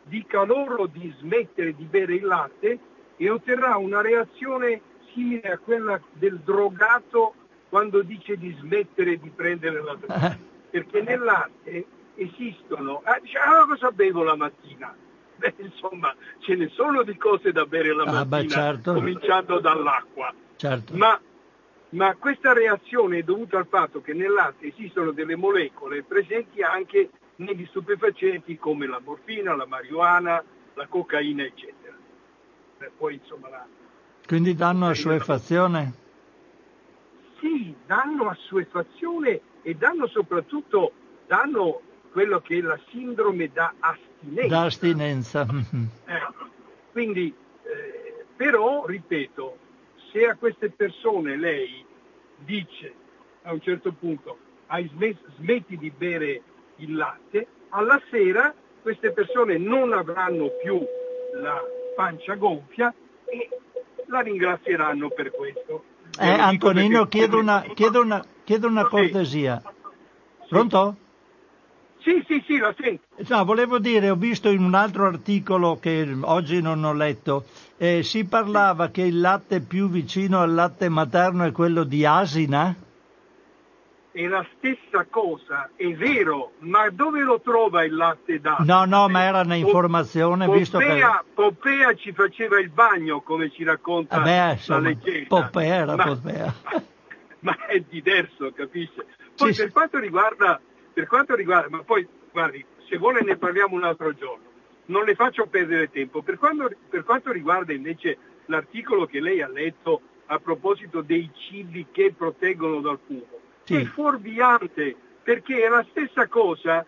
Dica loro di smettere di bere il latte e otterrà una reazione simile a quella del drogato quando dice di smettere di prendere la droga. Perché nel latte esistono, ah, dice, ah, cosa bevo la mattina? Beh, insomma, ce ne sono di cose da bere la mattina, ah, beh, certo. cominciando dall'acqua. Certo. Ma, ma questa reazione è dovuta al fatto che nel latte esistono delle molecole presenti anche negli stupefacenti come la morfina, la marijuana, la cocaina, eccetera. Poi, insomma, la, quindi danno assuefazione? Sì, danno assuefazione e danno soprattutto danno quello che è la sindrome da astinenza. Da astinenza. Eh, quindi, eh, però, ripeto, se a queste persone lei dice a un certo punto smetti di bere il latte, alla sera queste persone non avranno più la pancia gonfia e la ringrazieranno per questo. Eh, Antonino, chiedo una, chiedo una, chiedo una cortesia. Pronto? Sì, sì, sì, la sento. No, volevo dire, ho visto in un altro articolo che oggi non ho letto, eh, si parlava che il latte più vicino al latte materno è quello di asina? È la stessa cosa, è vero, ma dove lo trova il latte d'acqua? No, no, ma era un'informazione Popea, visto che... Popea ci faceva il bagno, come ci racconta eh beh, insomma, la leggenda. Popea era ma, Popea. Ma, è diverso, capisce? Poi sì, per, quanto riguarda, per quanto riguarda, ma poi, guardi, se vuole ne parliamo un altro giorno, non le faccio perdere tempo. Per quanto, per quanto riguarda invece l'articolo che lei ha letto a proposito dei cibi che proteggono dal fumo, sì. è fuorviante perché è la stessa cosa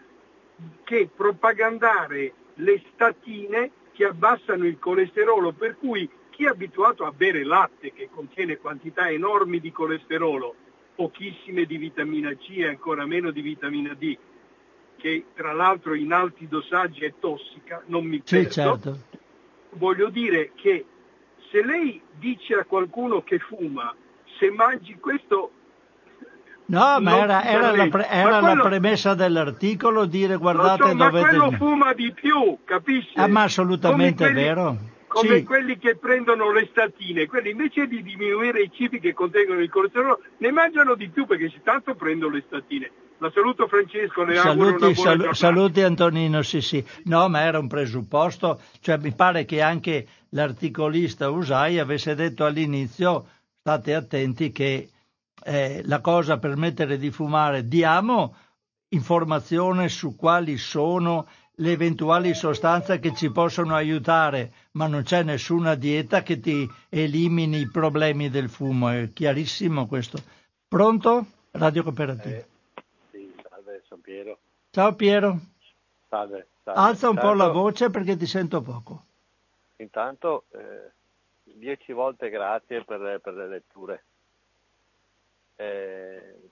che propagandare le statine che abbassano il colesterolo, per cui chi è abituato a bere latte che contiene quantità enormi di colesterolo, pochissime di vitamina C e ancora meno di vitamina D, che tra l'altro in alti dosaggi è tossica, non mi sì, certo. voglio dire che se lei dice a qualcuno che fuma, se mangi questo No, ma era, era, la, pre, era quello, la, premessa dell'articolo dire guardate so, dovete... Ma quello fuma di più, capisci? Ah, ma assolutamente quelli, è vero. Come sì. quelli che prendono le statine, quelli invece di diminuire i cibi che contengono il colesterolo, ne mangiano di più perché tanto prendono le statine. La saluto Francesco, le saluti, sal- saluti Antonino, sì sì. No, ma era un presupposto, cioè mi pare che anche l'articolista Usai avesse detto all'inizio state attenti che eh, la cosa per smettere di fumare, diamo informazione su quali sono le eventuali sostanze che ci possono aiutare, ma non c'è nessuna dieta che ti elimini i problemi del fumo, è chiarissimo questo. Pronto? Radio Cooperativa. Eh, sì, salve, sono Piero. Ciao Piero. Salve. salve. Alza un intanto, po' la voce perché ti sento poco. Intanto, eh, dieci volte grazie per, per le letture. Eh,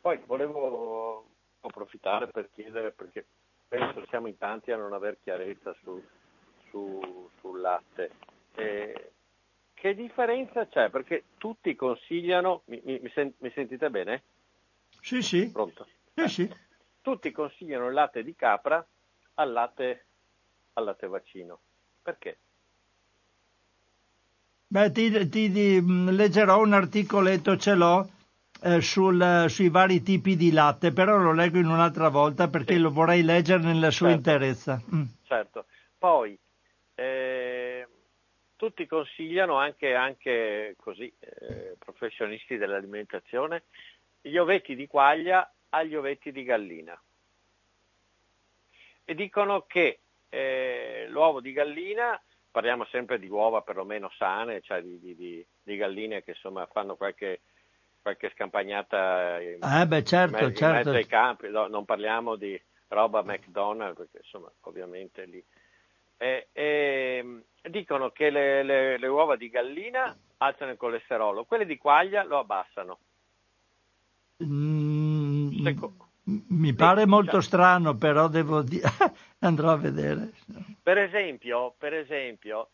poi volevo approfittare per chiedere, perché penso siamo in tanti a non aver chiarezza su, su, sul latte. Eh, che differenza c'è? Perché tutti consigliano, mi, mi, sen, mi sentite bene? Sì, sì. Pronto? Sì, eh. sì. Tutti consigliano il latte di capra al latte, al latte vaccino. Perché? Beh, ti, ti, mm, leggerò un articoletto, ce l'ho, eh, sul, sui vari tipi di latte, però lo leggo in un'altra volta perché sì. lo vorrei leggere nella sua certo. interezza. Mm. Certo. Poi, eh, tutti consigliano, anche, anche così, eh, professionisti dell'alimentazione, gli ovetti di quaglia agli ovetti di gallina. E dicono che eh, l'uovo di gallina parliamo sempre di uova perlomeno sane, cioè di, di, di galline che insomma fanno qualche, qualche scampagnata in, eh beh, certo, in, mezzo, certo. in mezzo ai campi, no, non parliamo di roba McDonald's perché insomma ovviamente lì. E, e, dicono che le, le, le, uova di gallina alzano il colesterolo, quelle di quaglia lo abbassano. Mm, Seco- mi pare molto strano, però devo dire, andrò a vedere. Per esempio, per esempio,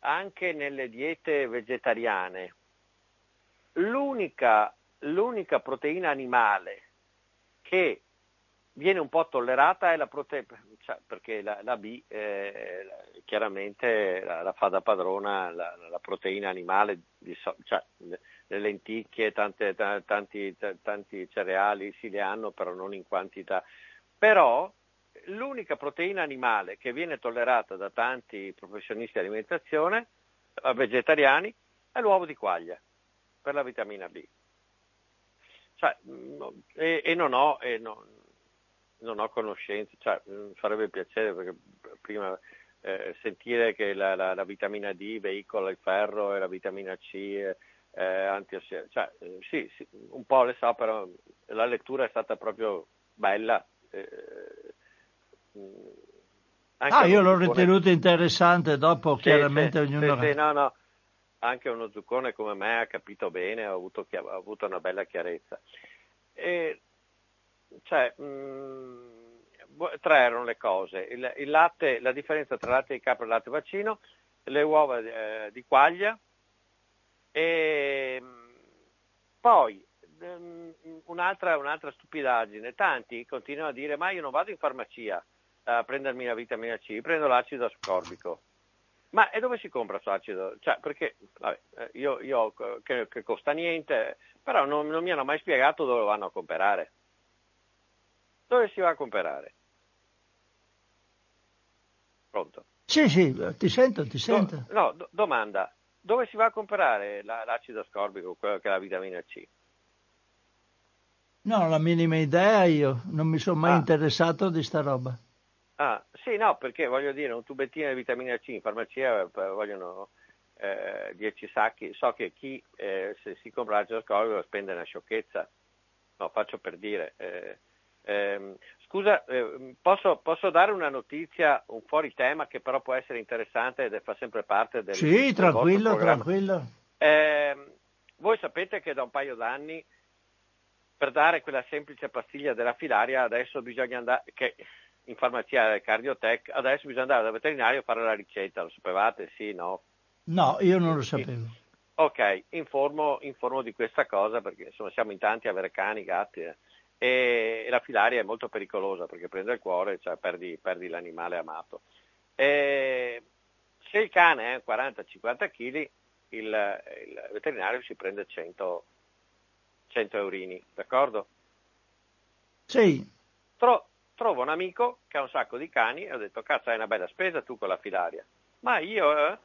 anche nelle diete vegetariane, l'unica, l'unica proteina animale che viene un po' tollerata è la proteina, cioè, perché la, la B eh, chiaramente la, la, fa da padrona la, la proteina animale, di, cioè, le lenticchie, tante, tanti, tanti cereali si le hanno, però non in quantità. Però l'unica proteina animale che viene tollerata da tanti professionisti di alimentazione, eh, vegetariani, è l'uovo di quaglia, per la vitamina B. Cioè, mm, e, e, non ho, e non, non ho conoscenze, cioè, mi farebbe piacere perché prima eh, sentire che la, la, la, vitamina D veicola il ferro e la vitamina C eh, antiossidanti. Cioè, eh, sì, sì, un po' le so, però la lettura è stata proprio bella. Eh, mm, ah, io l'ho ritenuto interessante, dopo sì, chiaramente sì, ognuno... Sì, no, no, anche uno zuccone come me ha capito bene, ha avuto, ha avuto una bella chiarezza. E, cioè, mh, mm, tre erano le cose, il, il, latte, la differenza tra latte di capra e latte vaccino, le uova eh, di quaglia, e ehm, poi ehm, un'altra, un'altra, stupidaggine, tanti continuano a dire ma io non vado in farmacia a prendermi la vitamina C, prendo l'acido ascorbico. Ma e dove si compra questo acido? Cioè, perché vabbè, eh, io, io che, che, costa niente, però non, non mi hanno mai spiegato dove lo vanno a comprare. Dove si va a comprare? Pronto? Sì, sì, ti sento, ti sento. Do, no, do, domanda dove si va a comprare la, l'acido ascorbico, quello che è la vitamina C? No, la minima idea io, non mi sono mai ah. interessato di sta roba. Ah, sì, no, perché voglio dire, un tubettino di vitamina C in farmacia eh, vogliono eh, 10 sacchi, so che chi eh, se si compra l'acido ascorbico spende una sciocchezza, no, faccio per dire. Eh, ehm, Scusa, eh, posso, posso, dare una notizia un fuori tema che però può essere interessante ed fa sempre parte del Sì, tranquillo, tranquillo. Eh, voi sapete che da un paio d'anni per dare quella semplice pastiglia della filaria adesso bisogna andare, che in farmacia del Cardiotech, adesso bisogna andare dal veterinario a fare la ricetta, lo sapevate? Sì, no? No, io non lo sapevo. Ok, informo, informo di questa cosa perché insomma siamo in tanti a avere cani, gatti. Eh e la filaria è molto pericolosa perché prende il cuore, cioè perdi, perdi l'animale amato. E se il cane è 40-50 kg, il, il, veterinario si prende 100, 100 eurini, d'accordo? Sì. Tro, trovo un amico che ha un sacco di cani e ho detto, cazzo, hai una bella spesa tu con la filaria. Ma io, eh,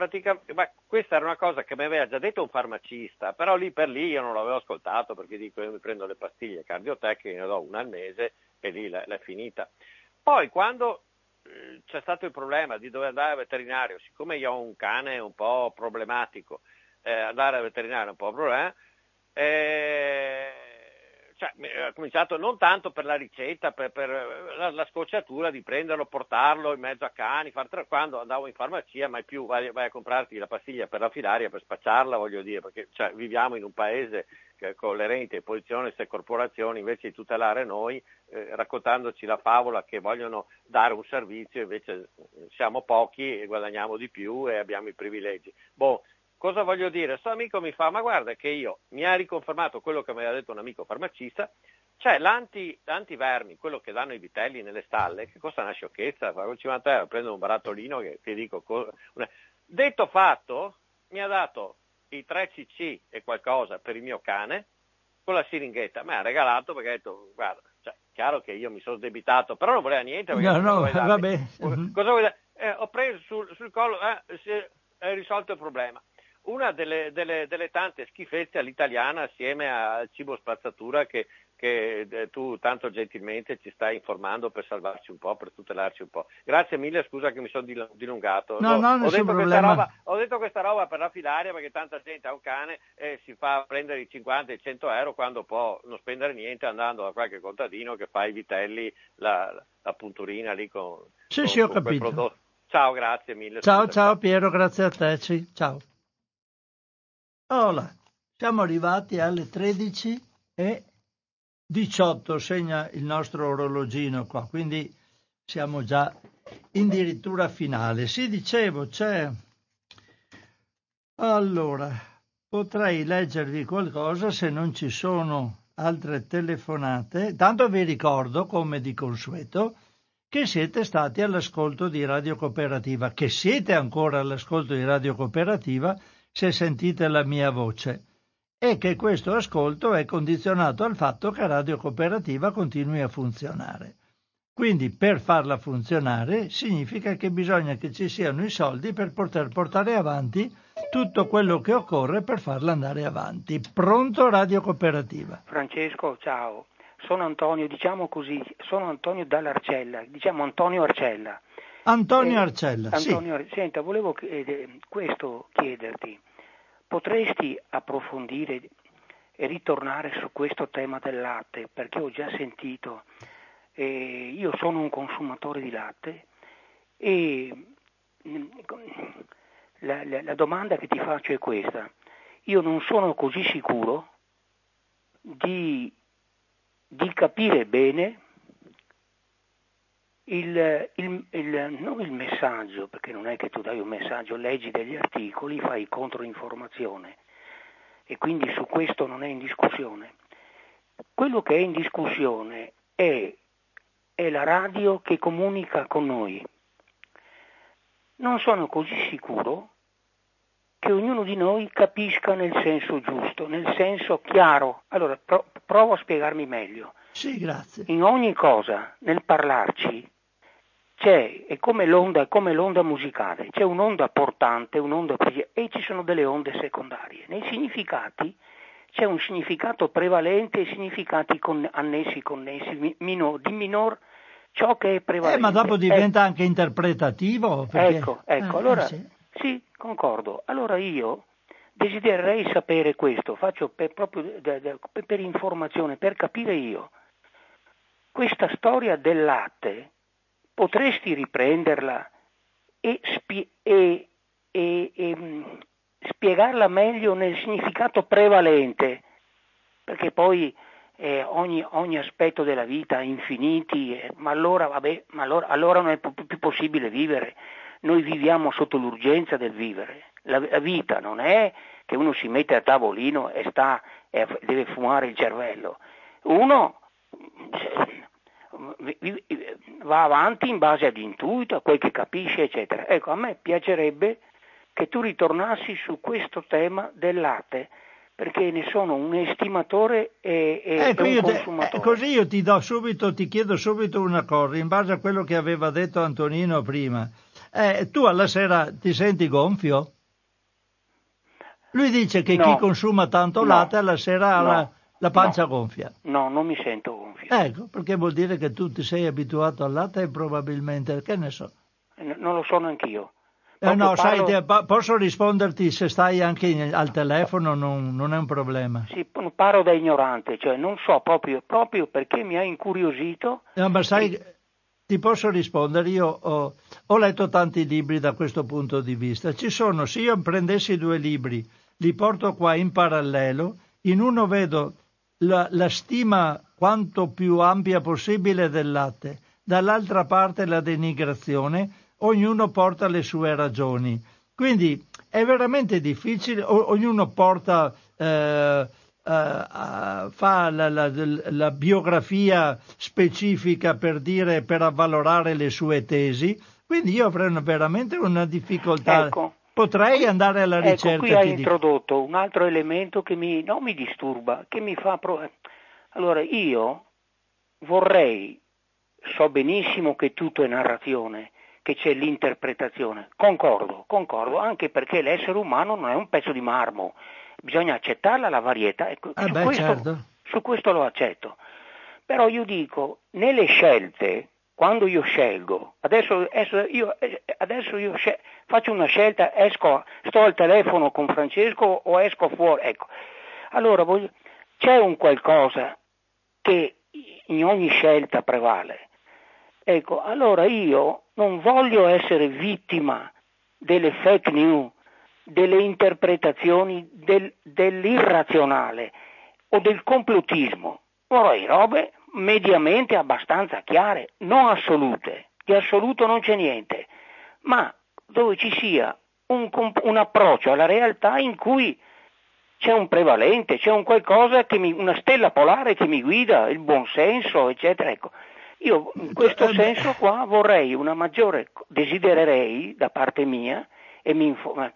praticamente, ma questa era una cosa che mi aveva già detto un farmacista, però lì per lì io non l'avevo ascoltato perché dico io mi prendo le pastiglie cardiotecniche, ne do una al mese e lì l'è, l'è finita. Poi quando eh, c'è stato il problema di dover andare al veterinario, siccome io ho un cane un po' problematico, eh, andare al veterinario è un po' un problema, eh, cioè, ha cominciato non tanto per la ricetta, per, per la, la, scocciatura di prenderlo, portarlo in mezzo a cani, far, quando andavo in farmacia mai più vai, vai, a comprarti la pastiglia per la filaria per spacciarla, voglio dire, perché cioè, viviamo in un paese che, con le rente, posizioni queste corporazioni, invece di tutelare noi, eh, raccontandoci la favola che vogliono dare un servizio, invece siamo pochi e guadagniamo di più e abbiamo i privilegi. Boh, Cosa voglio dire? Questo amico mi fa, ma guarda che io mi ha riconfermato quello che mi aveva detto un amico farmacista, Cioè l'anti, l'antivermi, quello che danno i vitelli nelle stalle, che costa una sciocchezza, pago 50 euro, prendo un barattolino che ti dico... Una... Detto fatto, mi ha dato i 3 cc e qualcosa per il mio cane, con la siringhetta, mi ha regalato perché ha detto, guarda, cioè, chiaro che io mi sono debitato, però non voleva niente. No, no, vabbè. Cosa vuoi eh, ho preso sul, sul collo, eh, si è risolto il problema una delle, delle, delle, tante schifezze all'italiana assieme al cibo spazzatura che, che eh, tu tanto gentilmente ci stai informando per salvarci un po', per tutelarci un po'. Grazie mille, scusa che mi sono dilungato. No, no, ho, detto roba, ho, detto questa roba, per la filaria perché tanta gente ha un cane e si fa prendere i 50 e i 100 euro quando può non spendere niente andando da qualche contadino che fa i vitelli, la, la punturina lì con... Sì, con, sì, ho capito. Ciao, grazie mille. Ciao, ciao Piero, grazie a te. Ciao. Allora, siamo arrivati alle 13 e 18, segna il nostro orologino qua, quindi siamo già addirittura finale. Sì, dicevo, c'è... Allora, potrei leggervi qualcosa se non ci sono altre telefonate. Tanto vi ricordo, come di consueto, che siete stati all'ascolto di Radio Cooperativa, che siete ancora all'ascolto di Radio Cooperativa se sentite la mia voce e che questo ascolto è condizionato al fatto che Radio Cooperativa continui a funzionare. Quindi per farla funzionare significa che bisogna che ci siano i soldi per poter portare avanti tutto quello che occorre per farla andare avanti. Pronto Radio Cooperativa? Francesco, ciao. Sono Antonio, diciamo così, sono Antonio dall'Arcella, diciamo Antonio Arcella. Antonio eh, Arcella, Antonio, sì. Senta, volevo eh, questo chiederti. Potresti approfondire e ritornare su questo tema del latte, perché ho già sentito, eh, io sono un consumatore di latte e mm, la, la, la domanda che ti faccio è questa. Io non sono così sicuro di, di capire bene il, il, il, non il messaggio, perché non è che tu dai un messaggio, leggi degli articoli, fai controinformazione e quindi su questo non è in discussione. Quello che è in discussione è, è la radio che comunica con noi. Non sono così sicuro che ognuno di noi capisca nel senso giusto, nel senso chiaro. Allora, pro- provo a spiegarmi meglio. Sì, grazie. In ogni cosa, nel parlarci, c'è, è come l'onda, è come l'onda musicale, c'è un'onda portante, un'onda e ci sono delle onde secondarie. Nei significati c'è un significato prevalente e significati con, annessi, connessi, minor, di minor ciò che è prevalente. Eh, ma dopo diventa eh, anche interpretativo. Perché... Ecco, ecco, ah, allora sì. sì. concordo. Allora io desidererei sapere questo, faccio per, proprio per, per informazione, per capire io. Questa storia del latte potresti riprenderla e, spie- e, e, e mm, spiegarla meglio nel significato prevalente, perché poi eh, ogni, ogni, aspetto della vita infiniti, eh, ma, allora, vabbè, ma allora, allora, non è più, possibile vivere. Noi viviamo sotto l'urgenza del vivere. La, la, vita non è che uno si mette a tavolino e sta, e deve fumare il cervello. Uno va avanti in base ad intuito, a quel che capisce, eccetera. Ecco, a me piacerebbe che tu ritornassi su questo tema del latte, perché ne sono un estimatore e, e ecco, un consumatore. Eh, così io ti do subito, ti chiedo subito una cosa, in base a quello che aveva detto Antonino prima. Eh, tu alla sera ti senti gonfio? Lui dice che no, chi consuma tanto latte alla sera ha no, la, la pancia gonfia. No, non mi sento gonfio. Ecco, perché vuol dire che tu ti sei abituato al latte e probabilmente, che ne so. Eh, non lo so neanch'io. Eh no, parlo... sai, posso risponderti se stai anche al telefono, non, non, è un problema. Sì, parlo da ignorante, cioè non so proprio, proprio perché mi ha incuriosito. No, ma sai, e... ti posso rispondere, io ho, ho, letto tanti libri da questo punto di vista. Ci sono, se io prendessi due libri, li porto qua in parallelo, in uno vedo la, la stima quanto più ampia possibile del latte, dall'altra parte la denigrazione, ognuno porta le sue ragioni. Quindi è veramente difficile, o, ognuno porta eh, uh, fa la, la, la, biografia specifica per dire, per avvalorare le sue tesi, quindi io avrei veramente una difficoltà. Ecco. Potrei andare alla ecco, ricerca. Ecco, qui hai introdotto dico. un altro elemento che mi, non mi disturba, che mi fa... Pro... Allora, io vorrei, so benissimo che tutto è narrazione, che c'è l'interpretazione, concordo, concordo, anche perché l'essere umano non è un pezzo di marmo, bisogna accettarla la varietà, ecco, eh su, beh, questo, certo. su questo lo accetto. Però io dico, nelle scelte, quando io scelgo, adesso, io, adesso io scel- faccio una scelta, esco, sto al telefono con Francesco o esco fuori, ecco. Allora voglio, c'è un qualcosa che in ogni scelta prevale. Ecco, allora io non voglio essere vittima delle fake news, delle interpretazioni del, dell'irrazionale o del complottismo. Vorrei robe mediamente abbastanza chiare, non assolute. Di assoluto non c'è niente, ma dove ci sia un, un approccio alla realtà in cui c'è un prevalente, c'è un qualcosa che mi, una stella polare che mi guida, il buonsenso, eccetera. Ecco. Io in questo eh, senso qua vorrei una maggiore, desidererei da parte mia, e mi informa,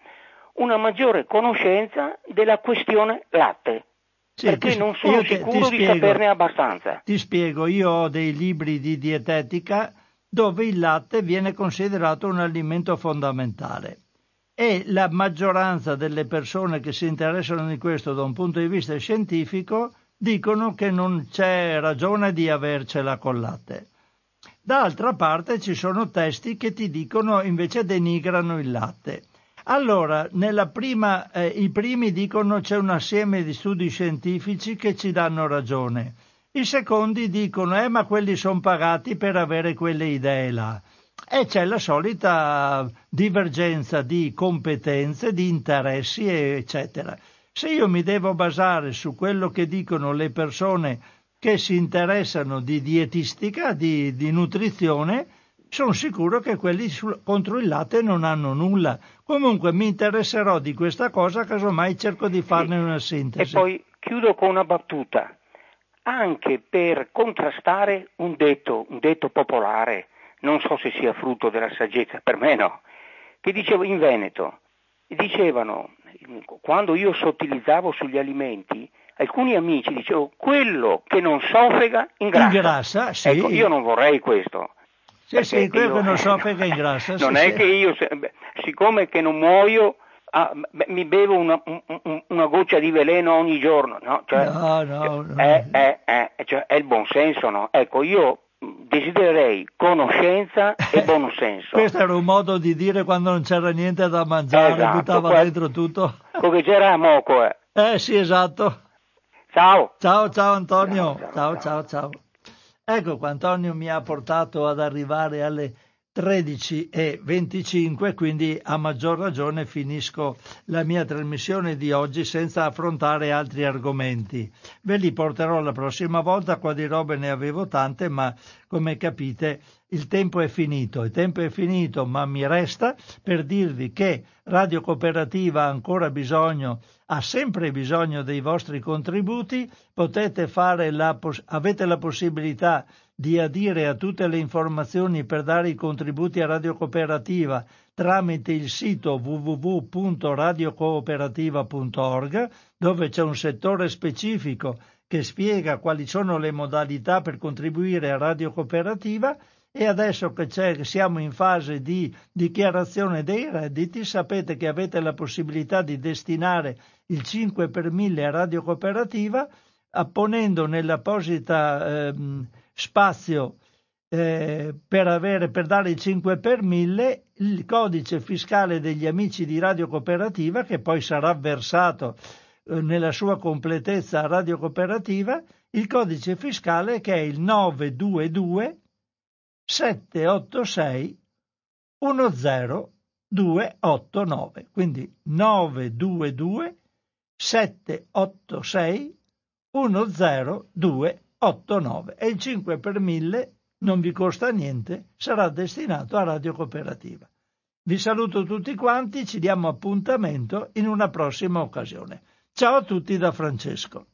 una maggiore conoscenza della questione latte. Sì, perché ti, non sono sicuro ti, ti di saperne abbastanza. Ti spiego, io ho dei libri di dietetica dove il latte viene considerato un alimento fondamentale e la maggioranza delle persone che si interessano di questo da un punto di vista scientifico dicono che non c'è ragione di avercela con latte. D'altra parte ci sono testi che ti dicono invece denigrano il latte. Allora, prima, eh, i primi dicono c'è un assieme di studi scientifici che ci danno ragione. I secondi dicono, eh, ma quelli sono pagati per avere quelle idee là. E c'è la solita divergenza di competenze, di interessi, eccetera. Se io mi devo basare su quello che dicono le persone che si interessano di dietistica, di, di nutrizione, sono sicuro che quelli sul, contro il latte non hanno nulla. Comunque mi interesserò di questa cosa, casomai cerco di farne una sintesi. E poi chiudo con una battuta. Anche per contrastare un detto, un detto popolare, non so se sia frutto della saggezza, per me no, che dicevo in Veneto, dicevano, quando io sottilizzavo sugli alimenti, alcuni amici dicevano quello che non soffrega ingrassa. Ingrassa, sì. Ecco, io non vorrei questo. Sì, sì, quello che non soffrega ingrassa. Non sì, è sì. che io, siccome che non muoio, ah, mi bevo una, una, goccia di veleno ogni giorno, no? Cioè, no, no, no. È, è, è, cioè, è il buon senso, no? Ecco, io desidererei conoscenza e buon senso. Questo era un modo di dire quando non c'era niente da mangiare, esatto, buttava que- dentro tutto. Come c'era a moco, eh. Eh sì, esatto. Ciao. Ciao, ciao Antonio. Ciao, ciao, ciao. ciao. Ecco qua, Antonio mi ha portato ad arrivare alle 13.25, quindi a maggior ragione finisco la mia trasmissione di oggi senza affrontare altri argomenti. Ve li porterò la prossima volta, qua di robe ne avevo tante, ma come capite il tempo è finito, il tempo è finito, ma mi resta per dirvi che Radio Cooperativa ha ancora bisogno, ha sempre bisogno dei vostri contributi, potete fare la, avete la possibilità di adire a tutte le informazioni per dare i contributi a Radio Cooperativa tramite il sito www.radiocooperativa.org dove c'è un settore specifico che spiega quali sono le modalità per contribuire a Radio Cooperativa e adesso che, siamo in fase di dichiarazione dei redditi sapete che avete la possibilità di destinare il 5 per 1000 a Radio Cooperativa apponendo nell'apposita eh, spazio eh, per, avere, per dare il 5 per 1000 il codice fiscale degli amici di Radio Cooperativa che poi sarà versato nella sua completezza Radio Cooperativa, il codice fiscale che è il 922 786 10289, quindi 922 786 10289. 8,9 e il 5 per 1000 non vi costa niente, sarà destinato a Radio Cooperativa. Vi saluto tutti quanti, ci diamo appuntamento in una prossima occasione. Ciao a tutti da Francesco.